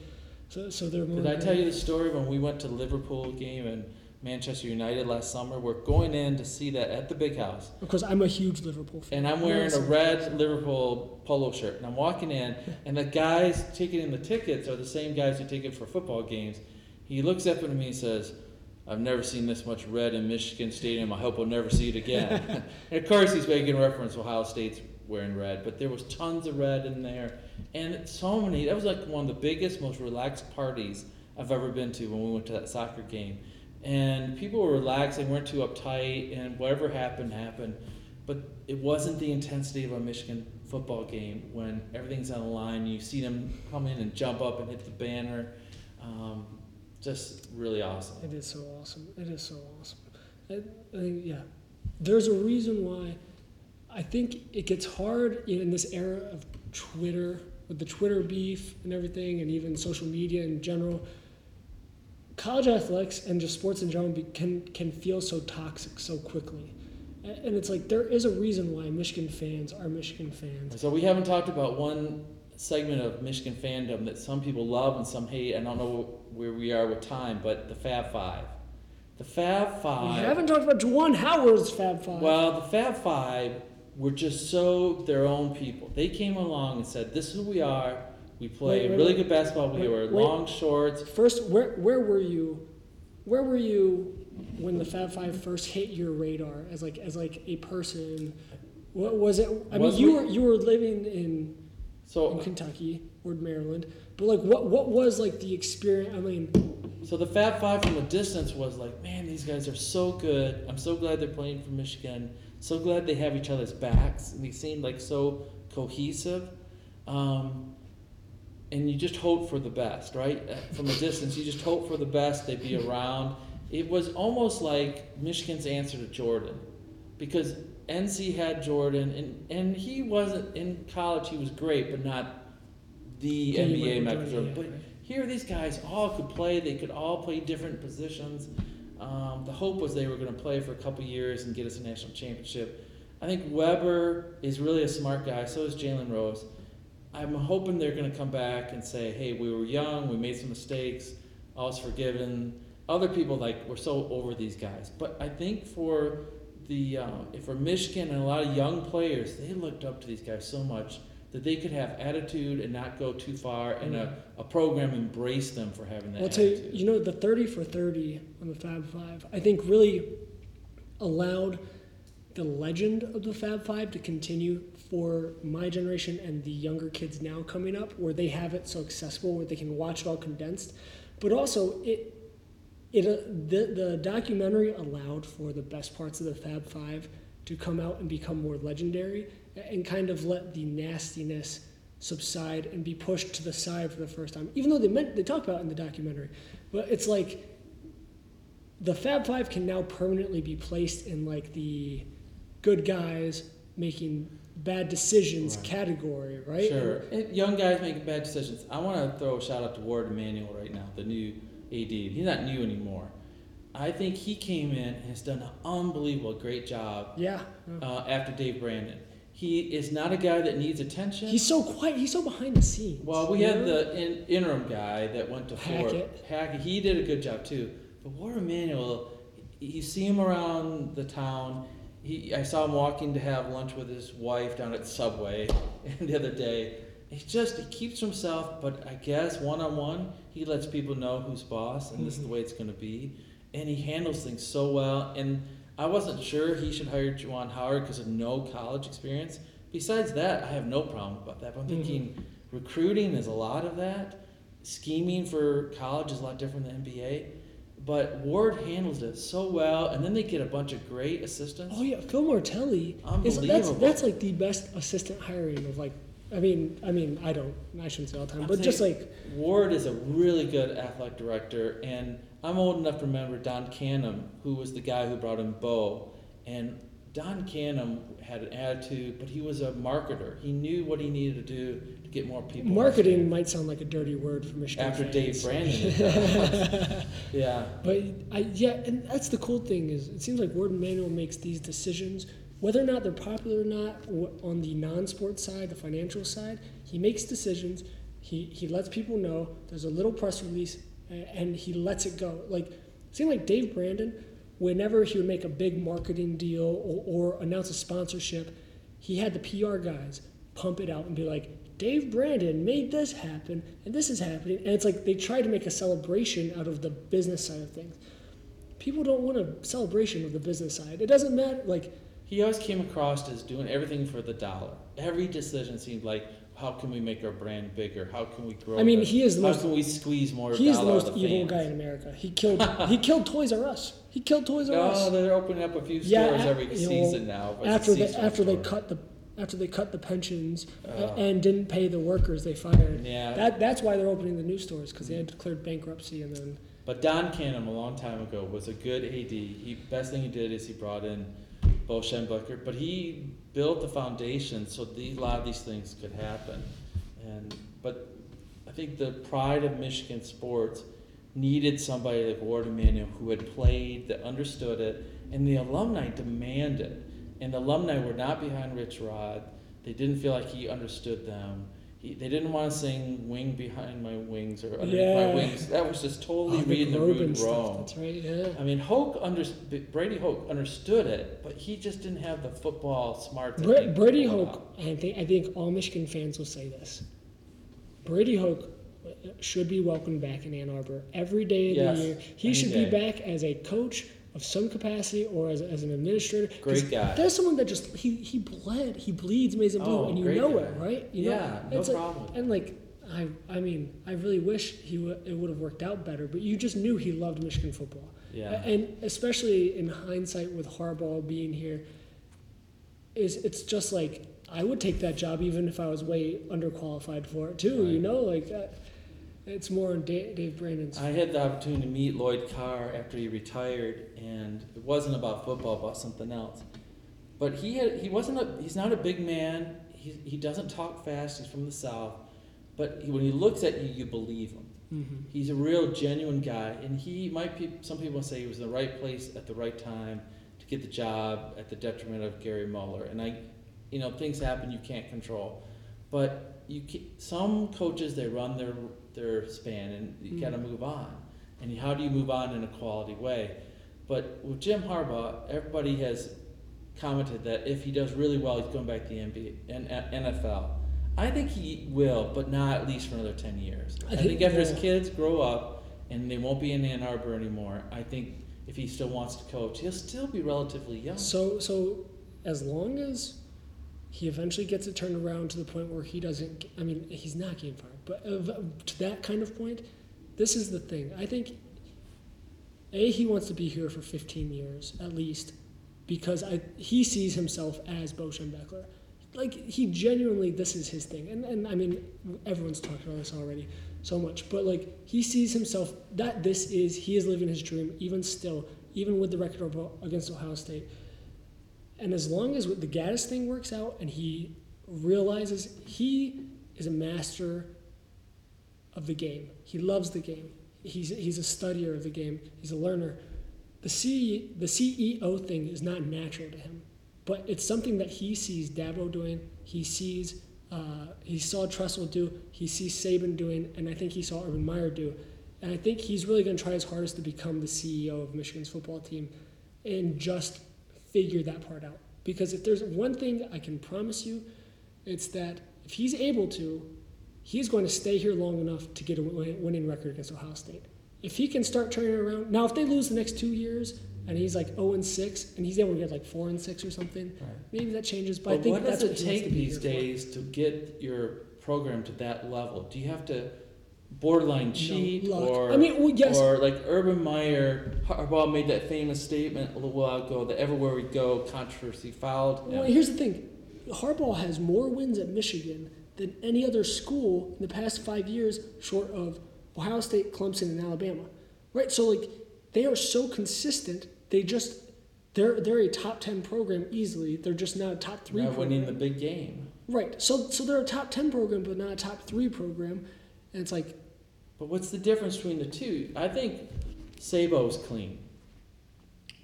So, so they're more. Did I tell you the story when we went to Liverpool game and Manchester United last summer? We're going in to see that at the big house. Of course, I'm a huge Liverpool fan. And I'm wearing a red Liverpool polo shirt. And I'm walking in, and the guys taking in the tickets are the same guys who ticket for football games. He looks up at me and says, I've never seen this much red in Michigan Stadium. I hope I'll never see it again. and of course, he's making reference to Ohio State's wearing red, but there was tons of red in there, and so many. That was like one of the biggest, most relaxed parties I've ever been to when we went to that soccer game, and people were relaxed. They weren't too uptight, and whatever happened happened. But it wasn't the intensity of a Michigan football game when everything's on the line. You see them come in and jump up and hit the banner. Um, just really awesome. It is so awesome. It is so awesome. I, I think, yeah, there's a reason why I think it gets hard in this era of Twitter, with the Twitter beef and everything, and even social media in general. College athletics and just sports in general be, can can feel so toxic so quickly, and it's like there is a reason why Michigan fans are Michigan fans. So we haven't talked about one segment of Michigan fandom that some people love and some hate. And I don't know where we are with time, but the Fab Five. The Fab Five. We haven't talked about Juwan Howard's Fab Five. Well, the Fab Five were just so their own people. They came along and said, "This is who we are. We play Wait, wait, really wait. good basketball. We wear long shorts." First, where where were you? Where were you when the Fab Five first hit your radar as like as like a person? What was it? I Was mean, you we- were you were living in, so in Kentucky or Maryland, but like what what was like the experience? I mean, so the Fab Five from a distance was like, "Man, these guys are so good. I'm so glad they're playing for Michigan. So glad they have each other's backs, and they seemed like so cohesive." Um, and you just hope for the best, right? Uh, From a distance, you just hope for the best. They'd be around. It was almost like Michigan's answer to Jordan, because NC had Jordan, and, and he wasn't in college. He was great, but not the The NBA Michael Michael Jordan, Jordan. yeah, But here, these guys all could play. They could all play different positions. Um, the hope was they were going to play for a couple years and get us a national championship. I think Webber is really a smart guy. So is Jalen Rose. I'm hoping they're going to come back and say, "Hey, we were young. We made some mistakes. All's forgiven." Other people like we're so over these guys, but I think for the uh, for Michigan and a lot of young players, they looked up to these guys so much that they could have attitude and not go too far, and a, a program embrace them for having that I'll tell you, you know, the 30 for 30 on the Fab Five, I think really allowed the legend of the Fab Five to continue for my generation and the younger kids now coming up, where they have it so accessible, where they can watch it all condensed. But also, it it uh, the the documentary allowed for the best parts of the Fab Five to come out and become more legendary, and kind of let the nastiness subside and be pushed to the side for the first time. Even though they meant they talk about it in the documentary, but it's like the Fab Five can now permanently be placed in like the good guys making bad decisions Right. category, right? Sure. And young guys making bad decisions. I want to throw a shout out to Warde Manuel right now, the new AD. He's not new anymore. I think he came in and has done an unbelievable, great job Yeah. uh, after Dave Brandon. He is not a guy that needs attention. He's so quiet. He's so behind the scenes. well, we had the in, interim guy that went to. Hackett. Hackett. He did a good job too. But Warde Manuel, you see him around the town. He, I saw him walking to have lunch with his wife down at Subway the other day. He just he keeps himself, but I guess one on one, he lets people know who's boss, and this is the mm-hmm. way it's going to be. And he handles things so well. And I wasn't sure he should hire Juwan Howard because of no college experience. Besides that, I have no problem about that. But I'm Mhm. thinking recruiting is a lot of that. Scheming for college is a lot different than NBA. But Warde handles it so well, and then they get a bunch of great assistants. Oh yeah, Phil Martelli is that's that's like the best assistant hiring of like. I mean, I mean, I don't, I shouldn't say all the time, I'm but just like Warde is a really good athletic director, and I'm old enough to remember Don Canham, who was the guy who brought in Bo. And Don Canham had an attitude, but he was a marketer. He knew what he needed to do to get more people. marketing might sound like a dirty word for Michigan after fans. Dave Brandon. yeah. But I, yeah, and that's the cool thing is it seems like Warde Manuel makes these decisions, whether or not they're popular or not, on the non-sports side, the financial side. He makes decisions. He he lets people know. There's a little press release, and he lets it go. Like it seemed like Dave Brandon, whenever he would make a big marketing deal or, or announce a sponsorship, he had the PR guys pump it out and be like. Dave Brandon made this happen, and this is happening, and it's like they try to make a celebration out of the business side of things people don't want a celebration of the business side. It doesn't matter. Like, he always came across as doing everything for the dollar. Every decision seemed like, how can we make our brand bigger? How can we grow? I mean, the- he is the how most can we squeeze more? he is the most of evil fans? guy in America. He killed he killed Toys R Us. He killed Toys R No, Us. they're opening up a few stores a- every you know, season now. but it's after a they after they cut the after they cut the pensions a- Oh. and didn't pay the workers they fired. Yeah. That that's why they're opening the new stores because they had declared bankruptcy and then But Don Canham, a long time ago, was a good AD. He best thing he did is he brought in Bo Schembechler, but he built the foundation so the, a lot of these things could happen. And but I think the pride of Michigan sports needed somebody like Warde Manuel who had played, that understood it, and the alumni demanded. And the alumni were not behind Rich Rod. They didn't feel like he understood them. He, they didn't want to sing "Wing Behind My Wings" or "Underneath Yeah. My Wings." That was just totally Oh, the reading the room stuff. wrong. That's right. Yeah. I mean, Hoke under, Brady Hoke understood it, but he just didn't have the football smarts. Bra- Brady Hoke. I think I think all Michigan fans will say this. Brady Hoke uh, should be welcomed back in Ann Arbor every day of Yes, the year. He should be back as a coach of some capacity or as, as an administrator. Great guy. There's someone that just he he bled, he bleeds and blue, Oh, and you know guy. it, right? You know, Yeah, no it's like- problem. and like I, I mean, I really wish he would it would have worked out better, but you just knew he loved Michigan football. Yeah. And especially in hindsight with Harbaugh being here, is it's just like I would take that job even if I was way underqualified for it too. You know, like uh, it's more on Dave, Dave Brandon's. I had the opportunity to meet Lloyd Carr after he retired, and it wasn't about football, about something else. But he had, he wasn't a he's not a big man. He, he doesn't talk fast. He's from the south, but he, when he looks at you, you believe him. hmm He's a real genuine guy, and he might be. Some people say he was in the right place at the right time to get the job at the detriment of Gary Moeller. And I, you know, things happen you can't control, but you can, some coaches they run their their span, and you Mhm. got to move on. And how do you move on in a quality way? But with Jim Harbaugh, everybody has commented that if he does really well, he's going back to the NBA and NFL. I think he will, but not at least for another ten years. I I, think- think after his kids grow up and they won't be in Ann Arbor anymore, I think if he still wants to coach, he'll still be relatively young. So so as long as he eventually gets it turned around to the point where he doesn't. I mean, he's not getting fired, but uh, to that kind of point, this is the thing. I think. A, he wants to be here for 15 years at least, because I he sees himself as Bo Schembechler. Like he genuinely, this is his thing, and and I mean, everyone's talked about this already so much, but like he sees himself that this is he is living his dream even still, even with the record against Ohio State. And as long as the Gattis thing works out and he realizes he is a master of the game, he loves the game. He's, he's a studier of the game. He's a learner. The C the CEO thing is not natural to him, but it's something that he sees Dabo doing. He sees uh, he saw Tressel do. He sees Saban doing, and I think he saw Urban Meyer do. And I think he's really going to try his hardest to become the CEO of Michigan's football team, and just figure that part out. Because if there's one thing I can promise you, it's that if he's able to, he's going to stay here long enough to get a winning record against Ohio State. If he can start turning around, now if they lose the next two years and he's like 0 and 6 and he's able to get like 4 and 6 or something, Right. maybe that changes. But, I think what that's does what it wants take these here for. days to get your program to that level? Do you have to borderline cheat luck. or I mean, well, yes. or like Urban Meyer, Harbaugh made that famous statement a little while ago that everywhere we go, controversy fouled. Well, here's the thing Harbaugh has more wins at Michigan than any other school in the past five years, short of Ohio State, Clemson, and Alabama. Right? So, like, they are so consistent, they just. They're, they're a top 10 program easily. They're just not a top 3 not winning the big game. Right. So so they're a top ten program, but not a top three program. And it's like But what's the difference between the two? I think Dabo's clean.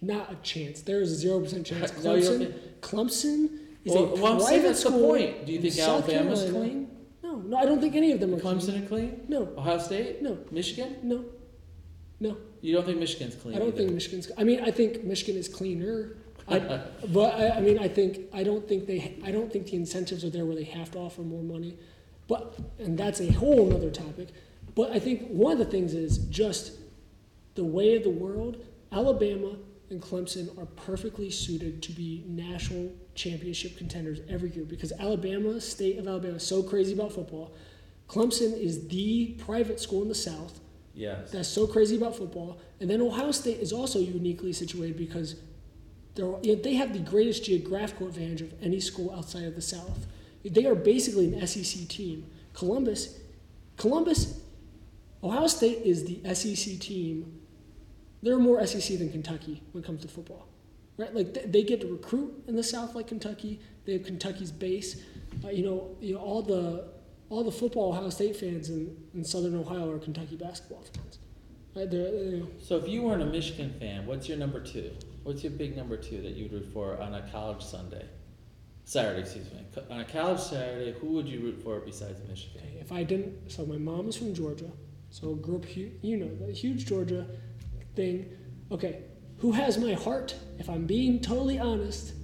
not a chance. There is a zero percent chance. No, Clemson, think- Clemson is Well, a well, I'm private saying that's the school. point. Do you in think South Alabama's Carolina. clean? No, no, I don't think any of them are clean. Clemson are clean? No, Ohio State? no, Michigan? no, no. You don't think Michigan's clean? I don't either? think Michigan's. I mean, I think Michigan is cleaner. I, but I, I mean, I think I don't think they. I don't think the incentives are there where they have to offer more money. But and that's a whole other topic. But I think one of the things is just the way of the world. Alabama and Clemson are perfectly suited to be national championship contenders every year because Alabama, state of Alabama, is so crazy about football. Clemson is the private school in the South Yes. that's so crazy about football. And then Ohio State is also uniquely situated because they're, you know, they have the greatest geographical advantage of any school outside of the South. They are basically an SEC team. Columbus, Columbus, Ohio State is the SEC team. They're more SEC than Kentucky when it comes to football, right? Like they, they get to recruit in the South like Kentucky. They have Kentucky's base. Uh, you know, you know all the all the football Ohio State fans in, in Southern Ohio are Kentucky basketball fans. Right? They're, they're, you know, So if you weren't a Michigan fan, what's your number two? What's your big number two that you'd root for on a college Sunday? Saturday, excuse me. On a college Saturday, who would you root for besides Michigan? Okay, if I didn't, so my mom is from Georgia, so grew up, hu- you know, the huge Georgia thing. Okay, who has my heart? If I'm being totally honest,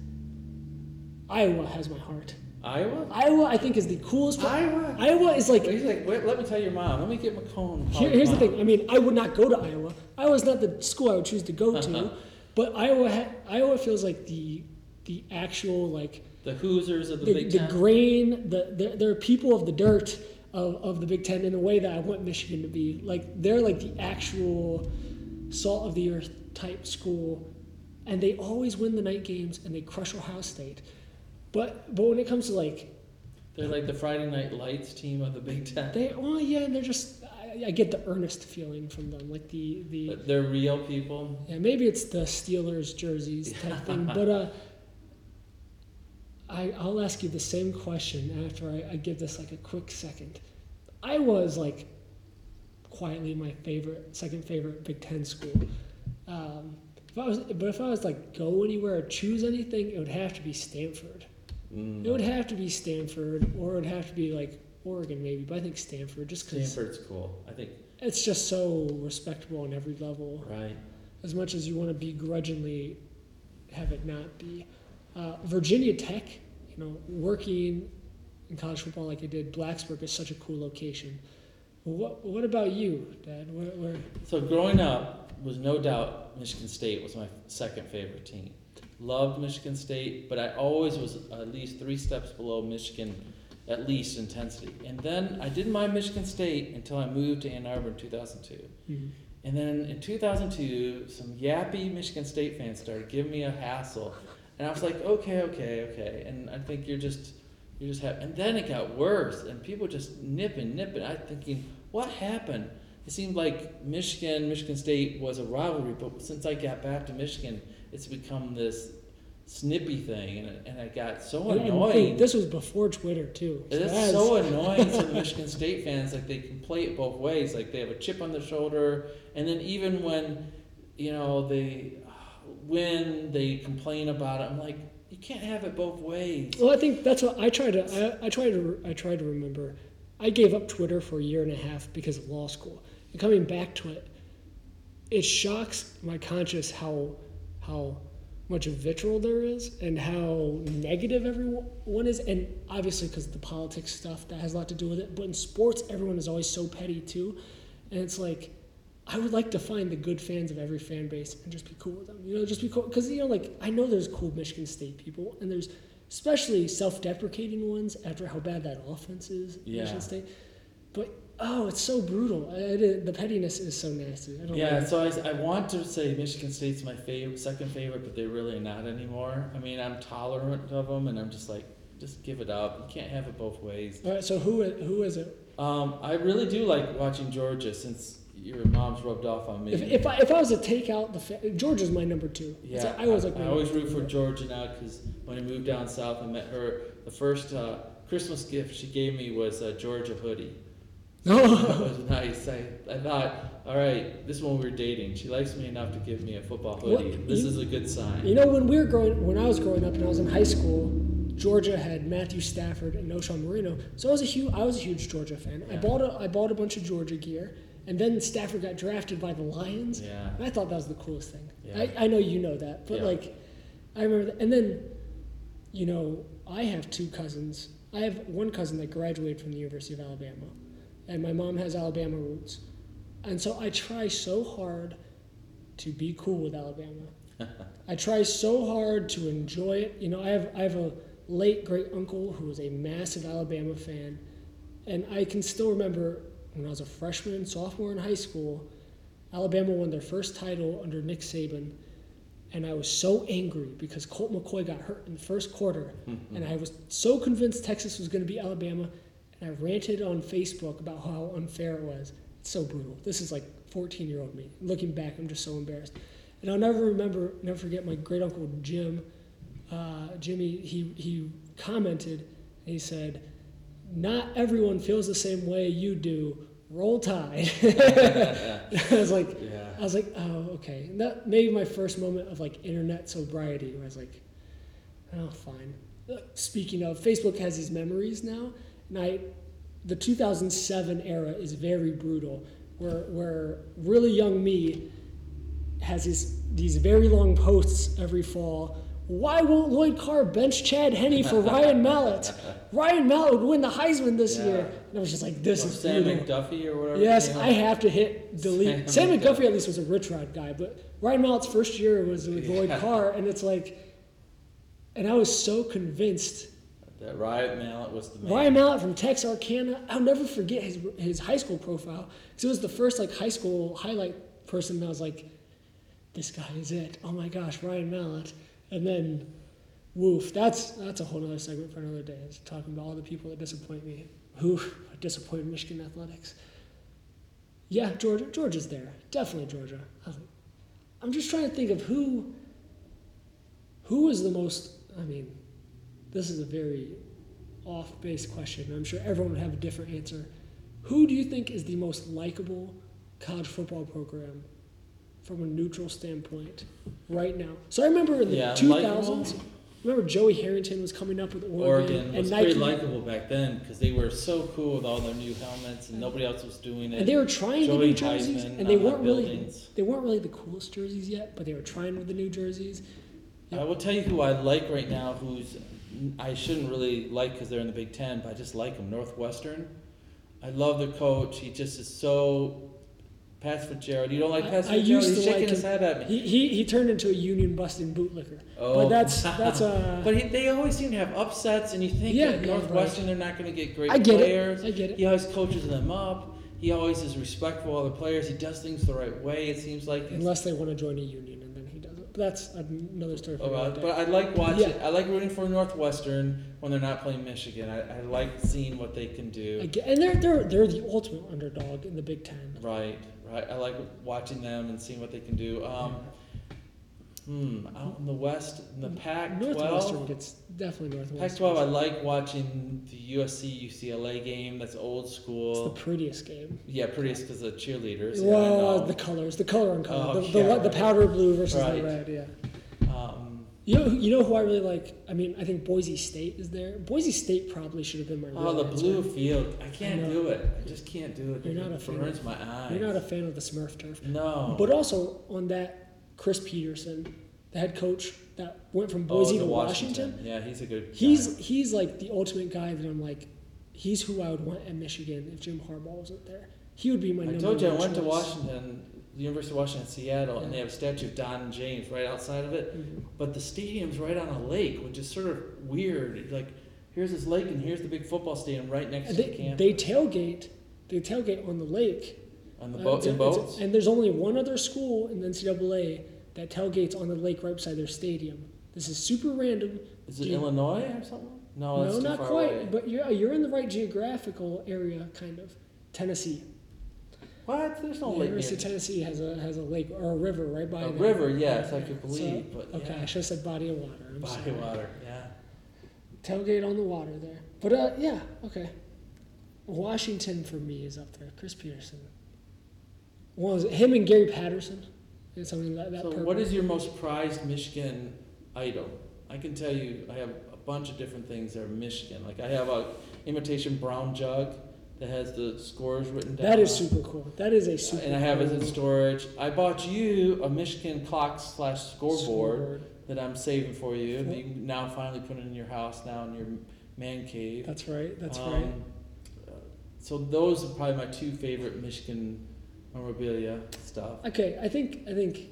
Iowa has my heart. Iowa? Iowa, I think, is the coolest. Iowa? Iowa is like. He's like, wait, let me tell your mom. Let me get my cone. Here, here's the thing. I mean, I would not go to Iowa. Iowa's not the school I would choose to go to, uh-huh. but Iowa, ha- Iowa feels like the the actual like The Hoosiers of the, the, Big the grain, the they're, they're people of the dirt of, of the Big Ten in a way that I want Michigan to be. Like they're like the actual salt of the earth type school, and they always win the night games and they crush Ohio State. But but when it comes to like They're like the Friday Night Lights team of the Big Ten. they, oh yeah, they're just I, I get the earnest feeling from them, like the the But They're real people. Yeah, maybe it's the Steelers jerseys type thing, but uh, I I'll ask you the same question after I, I give this like a quick second. I was like quietly my favorite, second favorite Big Ten school. Um, if I was, but if I was like go anywhere or choose anything, it would have to be Stanford. Mm. It would have to be Stanford, or it would have to be like Oregon maybe. But I think Stanford, just because Stanford's cool. I think, it's just so respectable on every level right? as much as you want to begrudgingly have it not be. Uh, Virginia Tech, you know, working in college football like I did, Blacksburg is such a cool location. What What about you, Dad? Where, where So growing up was no doubt Michigan State was my second favorite team. Loved Michigan State, but I always was at least three steps below Michigan, at least intensity. And then I didn't mind Michigan State until I moved to Ann Arbor in 2002. Mm-hmm. And then in 2002, some yappy Michigan State fans started giving me a hassle, and I was like, okay, okay, okay. And I think you're just, you're just happy. And then it got worse, and people just nipping, nipping. I thinking, what happened? It seemed like Michigan, Michigan State was a rivalry, but since I got back to Michigan, it's become this snippy thing, and, and I got so And- annoying. This was before Twitter too. It is that's- so annoying to the Michigan State fans. Like they can play it both ways. Like they have a chip on their shoulder, and then even when, you know, they uh, win, they complain about it. I'm like, you can't have it both ways. Well, I think that's what I try to. I, I try to. I try to remember. I gave up Twitter for a year and a half because of law school. Coming back to it, it shocks my conscience how how much vitriol there is and how negative everyone is. And obviously, because of the politics stuff that has a lot to do with it. But in sports, everyone is always so petty too, and it's like. I would like to find the good fans of every fan base and just be cool with them. You know, just be cool because you know, like I know there's cool Michigan State people, and there's especially self-deprecating ones after how bad that offense is. Yeah. Michigan State, but oh, it's so brutal. I, I did- the pettiness is so nasty. I don't Yeah, know. so I, I want to say Michigan State's my favorite, second favorite, but they're really not anymore. I mean, I'm tolerant of them, and I'm just like, just give it up. You can't have it both ways. All right, so who who is it? Um, I really do like watching Georgia since your mom's rubbed off on me. If, if I if I was to take out the fa- Georgia's my number two. Yeah, I always like. I, always root for Georgia now because when I moved down south, I met her. The first uh, Christmas gift she gave me was a Georgia hoodie. No. That was nice. I, I thought, all right, this is when we were dating. She likes me enough to give me a football hoodie. This you- is a good sign. You know, when we were growing, when I was growing up and I was in high school, Georgia had Matthew Stafford and Knowshon Moreno. So I was a huge, I was a huge Georgia fan. I bought a, I bought a bunch of Georgia gear, and then Stafford got drafted by the Lions. Yeah. And I thought that was the coolest thing. Yeah. I, I know you know that, but Yeah. like, I remember that. And then, you know, I have two cousins. I have one cousin that graduated from the University of Alabama, and my mom has Alabama roots. And so I try so hard to be cool with Alabama. I try so hard to enjoy it. You know, I have I have a late great uncle who was a massive Alabama fan, and I can still remember when I was a freshman, sophomore in high school, Alabama won their first title under Nick Saban, and I was so angry because Colt McCoy got hurt in the first quarter, and I was so convinced Texas was going to be Alabama, and I ranted on Facebook about how unfair it was. It's so brutal. This is like 14 year old me. Looking back, I'm just so embarrassed. And I'll never remember, never forget my great uncle Jim. Uh, Jimmy, he he commented. He said, "Not everyone feels the same way you do. Roll Tide." I was like, Yeah. I was like, oh, okay. And that maybe my first moment of like internet sobriety, where I was like, oh, fine. Speaking of, Facebook has these memories now, and I, the 2007 era is very brutal, where where really young me has these these very long posts every fall. Why won't Lloyd Carr bench Chad Henne for Ryan Mallett? Ryan Mallett would win the Heisman this Yeah. year. And I was just like, this Or is Sam brutal. McGuffie or whatever. Yes, his I have to hit delete. Sam Sam McGuffie. McGuffie at least was a rich rod guy, but Ryan Mallett's first year was with Lloyd Yeah. Carr, and it's like, and I was so convinced. That Ryan Mallett was the man. Ryan Mallett from Texarkana, I'll never forget his his high school profile because it was the first like high school highlight person. And I was like, this guy is it. Oh my gosh, Ryan Mallett, and then. Woof, that's that's a whole other segment for another day. It's talking about all the people that disappoint me, who disappoint Michigan athletics. Yeah, Georgia. Georgia's there. Definitely Georgia. I'm just trying to think of who. Who is the most? I mean, this is a very off-base question. I'm sure everyone would have a different answer. Who do you think is the most likable college football program from a neutral standpoint right now? So I remember in the Yeah, 2000s. Remember Joey Harrington was coming up with Oregon, Oregon and was Nike, pretty likable back then because they were so cool with all their new helmets and nobody else was doing it. and they were trying the new jerseys, Heisman and they uh, weren't really they weren't really the coolest jerseys yet, but they were trying with the new jerseys. I will tell you who I like right now. Who's I shouldn't really like because they're in the Big Ten, but I just like them. Northwestern. I love their coach. He just is so. Pat Fitzgerald. You don't like I- Pat I Fitzgerald? used He's to shaking like his head at me. He, he, he turned into a union busting bootlicker. Oh. But that's that's uh But he, they always seem to have upsets, and you think Yeah, Northwestern they're not going to get great I get players. it. I get it. He always coaches them up. He always is respectful of other players. He does things the right way. It seems like. Unless they want to join a union and then he doesn't. But that's another story for Oh, another day. but I like watching. Yeah. I like rooting for Northwestern when they're not playing Michigan. I, I like seeing what they can do. get, and they're they're they're the ultimate underdog in the Big Ten. Right, right. I like watching them and seeing what they can do. Um, hmm, out in the West, in the Northwestern Pac-12. gets definitely Northwestern. Pac-12. I like watching the USC UCLA game. That's old school. It's the prettiest game. Yeah, prettiest because of cheerleaders. Yeah, Well, know. the colors, the color on color, Oh, the, the, yeah, the right. powder blue versus Right. the red. Yeah. Um, You know, who- you know who I really like. I mean, I think Boise State is there. Boise State probably should have been my. oh, the answer. blue field. I can't I do it. I just can't do it. You're not a it fan. burns my eyes. You're not a fan of the Smurf turf. No. But also on that, Chris Petersen, the head coach that went from Oh, Boise to to Washington. Yeah, he's a good. He's guy. he's like the ultimate guy that I'm like, he's who I would want at Michigan if Jim Harbaugh wasn't there. He would be my I number told you I went to. Washington, the University of Washington, Seattle, and they have a statue of Don James right outside of it. Mhm. But the stadium's right on a lake, which is sort of weird. Like, here's this lake, and here's the big football stadium right next And to the they, campus. they tailgate, they tailgate on the lake. on the Uh, boat, a- in boats. and there's only one other school in the NCAA that tailgates on the lake right beside their stadium. This is super random. Is it you- Illinois or something? No, that's no, not quite. away. But you're you're in the right geographical area, kind of. Tennessee. What? There's no the lake University of. Tennessee has a has a lake or a river right by A there. river, yes, I could So- believe, but Okay, yeah. I should have said body of water. I'm Body sorry. of water, yeah. Tailgate on the water there. But uh, yeah, okay. Washington for me is up there. Chris Petersen. One was it him and Gary Patterson. Is something that that So, what is your most prized Michigan item? I can tell you, I have a bunch of different things that are Michigan. Like I have a imitation brown jug that has the scores written down. That is super cool. That is a super. And I have it in storage. I bought you a Michigan clock slash scoreboard that I'm saving for you. That you can now finally put it in your house now in your man cave. That's right. That's Um, right. uh, So those are probably my two favorite Michigan memorabilia stuff. Okay, I think I think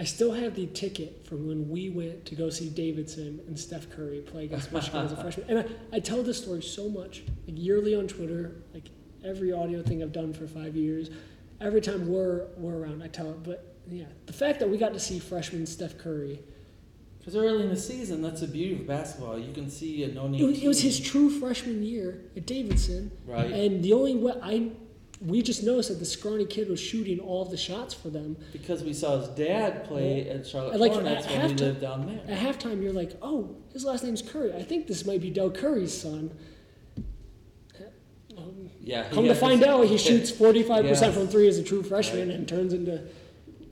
I still have the ticket from when we went to go see Davidson and Steph Curry play against Michigan as a freshman. And I, I tell this story so much, like yearly on Twitter, like every audio thing I've done for five years. Every time we're we're around, I tell it. But yeah, the fact that we got to see freshman Steph Curry, Because early in the season, that's the beauty of basketball. You can see a no name. it was, it was his true freshman year at Davidson, right. and the only way I we just noticed that the scrawny kid was shooting all of the shots for them. because we saw his dad play at Charlotte Like, Hornets when we halftime- lived down there. At halftime, you're like, oh, his last name's Curry. I think this might be Dell Curry's son. Um, Yeah. come to find out, he shoots 45% Yes. from three as a true freshman Right. and turns into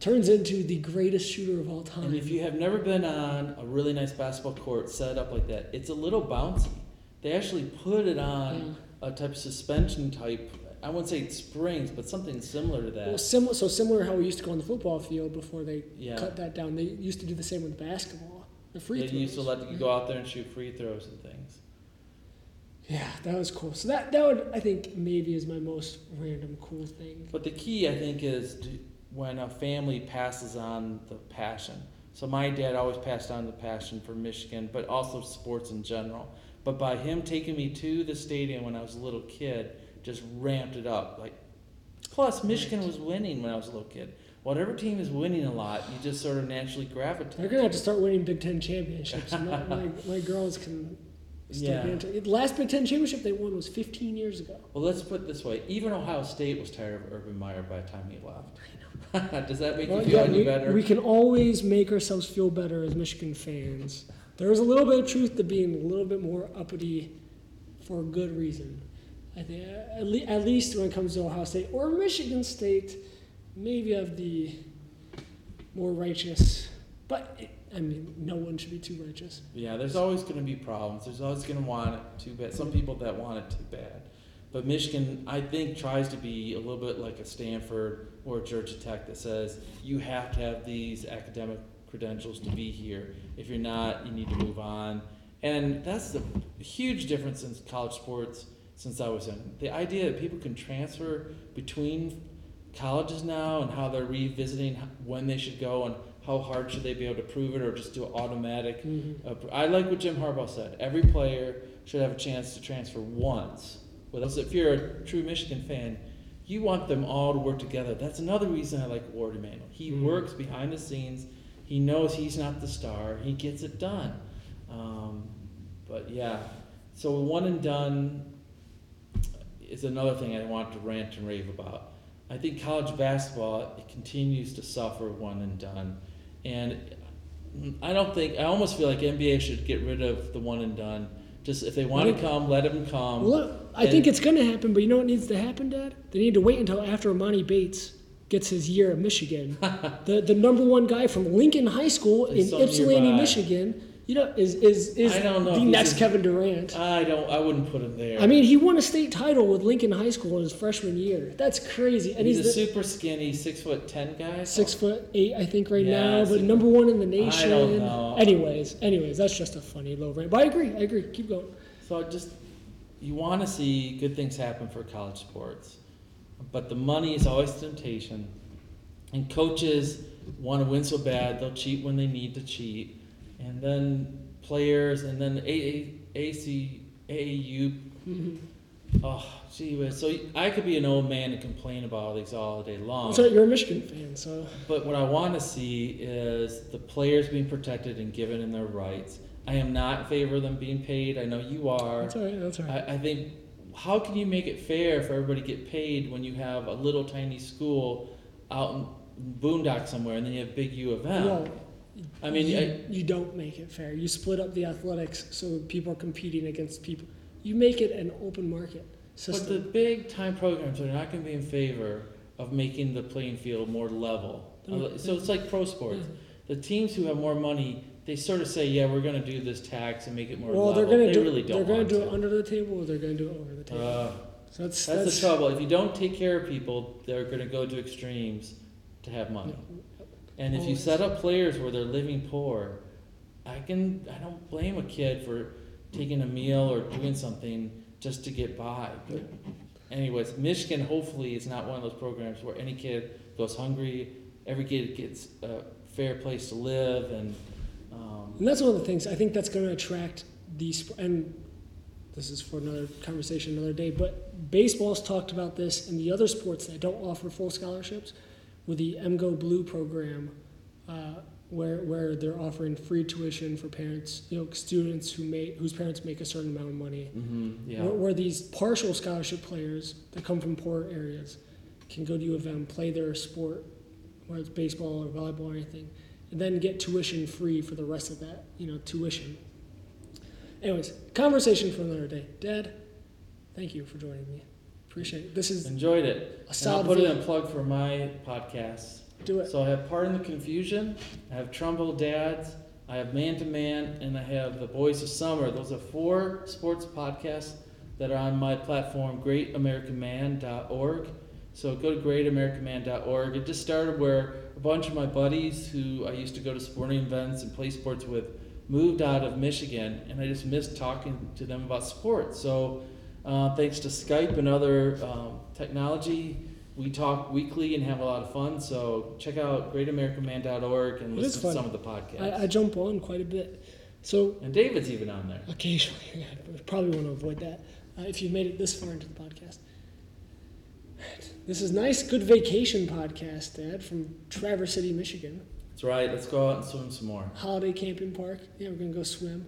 turns into the greatest shooter of all time. And if you have never been on a really nice basketball court set up like that, it's a little bouncy. They actually put it on Yeah. a type of suspension type. I wouldn't say springs, but something similar to that. Well, similar, so similar how we used to go on the football field before they Yeah. cut that down. They used to do the same with basketball. The free They throws. used to let you go out there and shoot free throws and things. Yeah, that was cool. So that that would I think maybe is my most random cool thing. But the key, I think, is do, when a family passes on the passion. So my dad always passed on the passion for Michigan, but also sports in general. But by him taking me to the stadium when I was a little kid, just ramped it up. Like, plus Michigan was winning when I was a little kid. Whatever team is winning a lot, you just sort of naturally gravitate. They're gonna have to start winning Big Ten championships. my, my, my girls can Yeah. the last Big Ten championship they won was 15 years ago. Well, let's put it this way: even Ohio State was tired of Urban Meyer by the time he left. Does that make Well, you feel yeah, any we, better? we can always make ourselves feel better as Michigan fans. There's a little bit of truth to being a little bit more uppity for a good reason. I think at, le- at least when it comes to Ohio State or Michigan State, maybe of the more righteous. But it, I mean, no one should be too righteous. Yeah, there's always going to be problems. There's always going to want it too bad. Some people that want it too bad. But Michigan, I think, tries to be a little bit like a Stanford or a Georgia Tech that says you have to have these academic credentials to be here. If you're not, you need to move on. And that's the huge difference in college sports since I was in. The idea that people can transfer between colleges now and how they're revisiting when they should go and how hard should they be able to prove it or just do automatic uh, I like what Jim Harbaugh said. Every player should have a chance to transfer once. Well, that's if you're a true Michigan fan, you want them all to work together. That's another reason I like Warde Manuel. He Mhm. works behind the scenes. He knows he's not the star. He gets it done. Um, but yeah, so one and done is another thing I want to rant and rave about. I think college basketball it continues to suffer one and done, and I don't think I almost feel like NBA should get rid of the one and done. Just if they want to come, let them come. Look, I think Um, it's going to happen, but you know what needs to happen, Dad? They need to wait until after Emoni Bates gets his year at Michigan. the the number one guy from Lincoln High School in Ypsilanti, nearby. Michigan, you know, is is is I don't know the if next a- Kevin Durant. I don't. I wouldn't put him there. I mean, he won a state title with Lincoln High School in his freshman year. That's crazy, and he's, he's, a the, super skinny, six foot ten guy. six foot eight, I think, right Yeah, now, but six- number one in the nation. don't know. Anyways, anyways, that's just a funny little rant. But I agree, I agree. Keep going. So just you want to see good things happen for college sports, but the money is always temptation, and coaches want to win so bad they'll cheat when they need to cheat, and then players and then AA, AC, AAU. Oh, mm-hmm. ah, gee whiz. So I could be an old man and complain about all these all day long. So you're a Michigan fan, so But what I want to see is the players being protected and given in their rights. I am not in favor of them being paid. I know you are. that's all right. That's all right. I, I think how can you make it fair for everybody to get paid when you have a little tiny school out in boondock somewhere and then you have big U of M? Well, I mean, you, I, you don't make it fair. You split up the athletics so people are competing against people. You make it an open market system. but the big time programs are not going to be in favor of making the playing field more level. So it's like pro sports. The teams who have more money, they sort of say, "Yeah, we're going to do this tax and make it more well, level." they're gonna they do really they're don't want do to. it under the table or they're gonna do it over the table. Uh, so that's that's, that's the trouble. If you don't take care of people, they're going to go to extremes to have money. And if you set up players where they're living poor, I can I don't blame a kid for taking a meal or doing something just to get by. But anyways, Michigan hopefully is not one of those programs where any kid goes hungry. Every kid gets a fair place to live, and um, And that's one of the things I think that's going to attract these. And this is for another conversation another day. But baseball's talked about this, and the other sports that don't offer full scholarships, with the MGO Blue program, uh, where where they're offering free tuition for parents, you know, students who may whose parents make a certain amount of money. mhm, yeah, Where, where these partial scholarship players that come from poor areas can go to U of M, play their sport, whether it's baseball or volleyball or anything, and then get tuition free for the rest of that, you know, tuition. Anyways, conversation for another day. Dad, thank you for joining me. Appreciate it. This is enjoyed it. a And I'll solid put it video. in a plug for my podcast. Do it. So I have Pardon the Confusion, I have Trumbull Dads, I have Man to Man, and I have The Boys of Summer. Those are four sports podcasts that are on my platform, greatamericanman.org. So go to greatamericanman.org. It just started where a bunch of my buddies who I used to go to sporting events and play sports with moved out of Michigan, and I just missed talking to them about sports. So uh, thanks to Skype and other um, technology, we talk weekly and have a lot of fun. So check out greatamericanman.org and It is listen to some of the podcasts. I, I jump on quite a bit. So and David's even on there. occasionally, I probably want to avoid that uh, if you've made it this far into the podcast. This is nice, good vacation podcast, Dad, from Traverse City, Michigan. That's right. Let's go out and swim some more. Holiday Camping Park. Yeah, we're gonna go swim.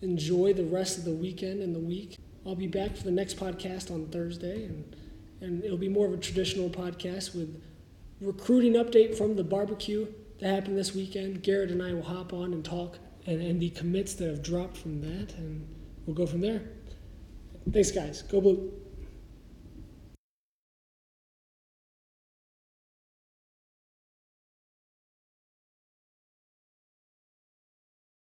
Enjoy the rest of the weekend and the week. I'll be back for the next podcast on Thursday, and and it'll be more of a traditional podcast with recruiting update from the barbecue that happened this weekend. Garrett and I will hop on and talk, and, and the commits that have dropped from that, and we'll go from there. Thanks, guys. Go blue.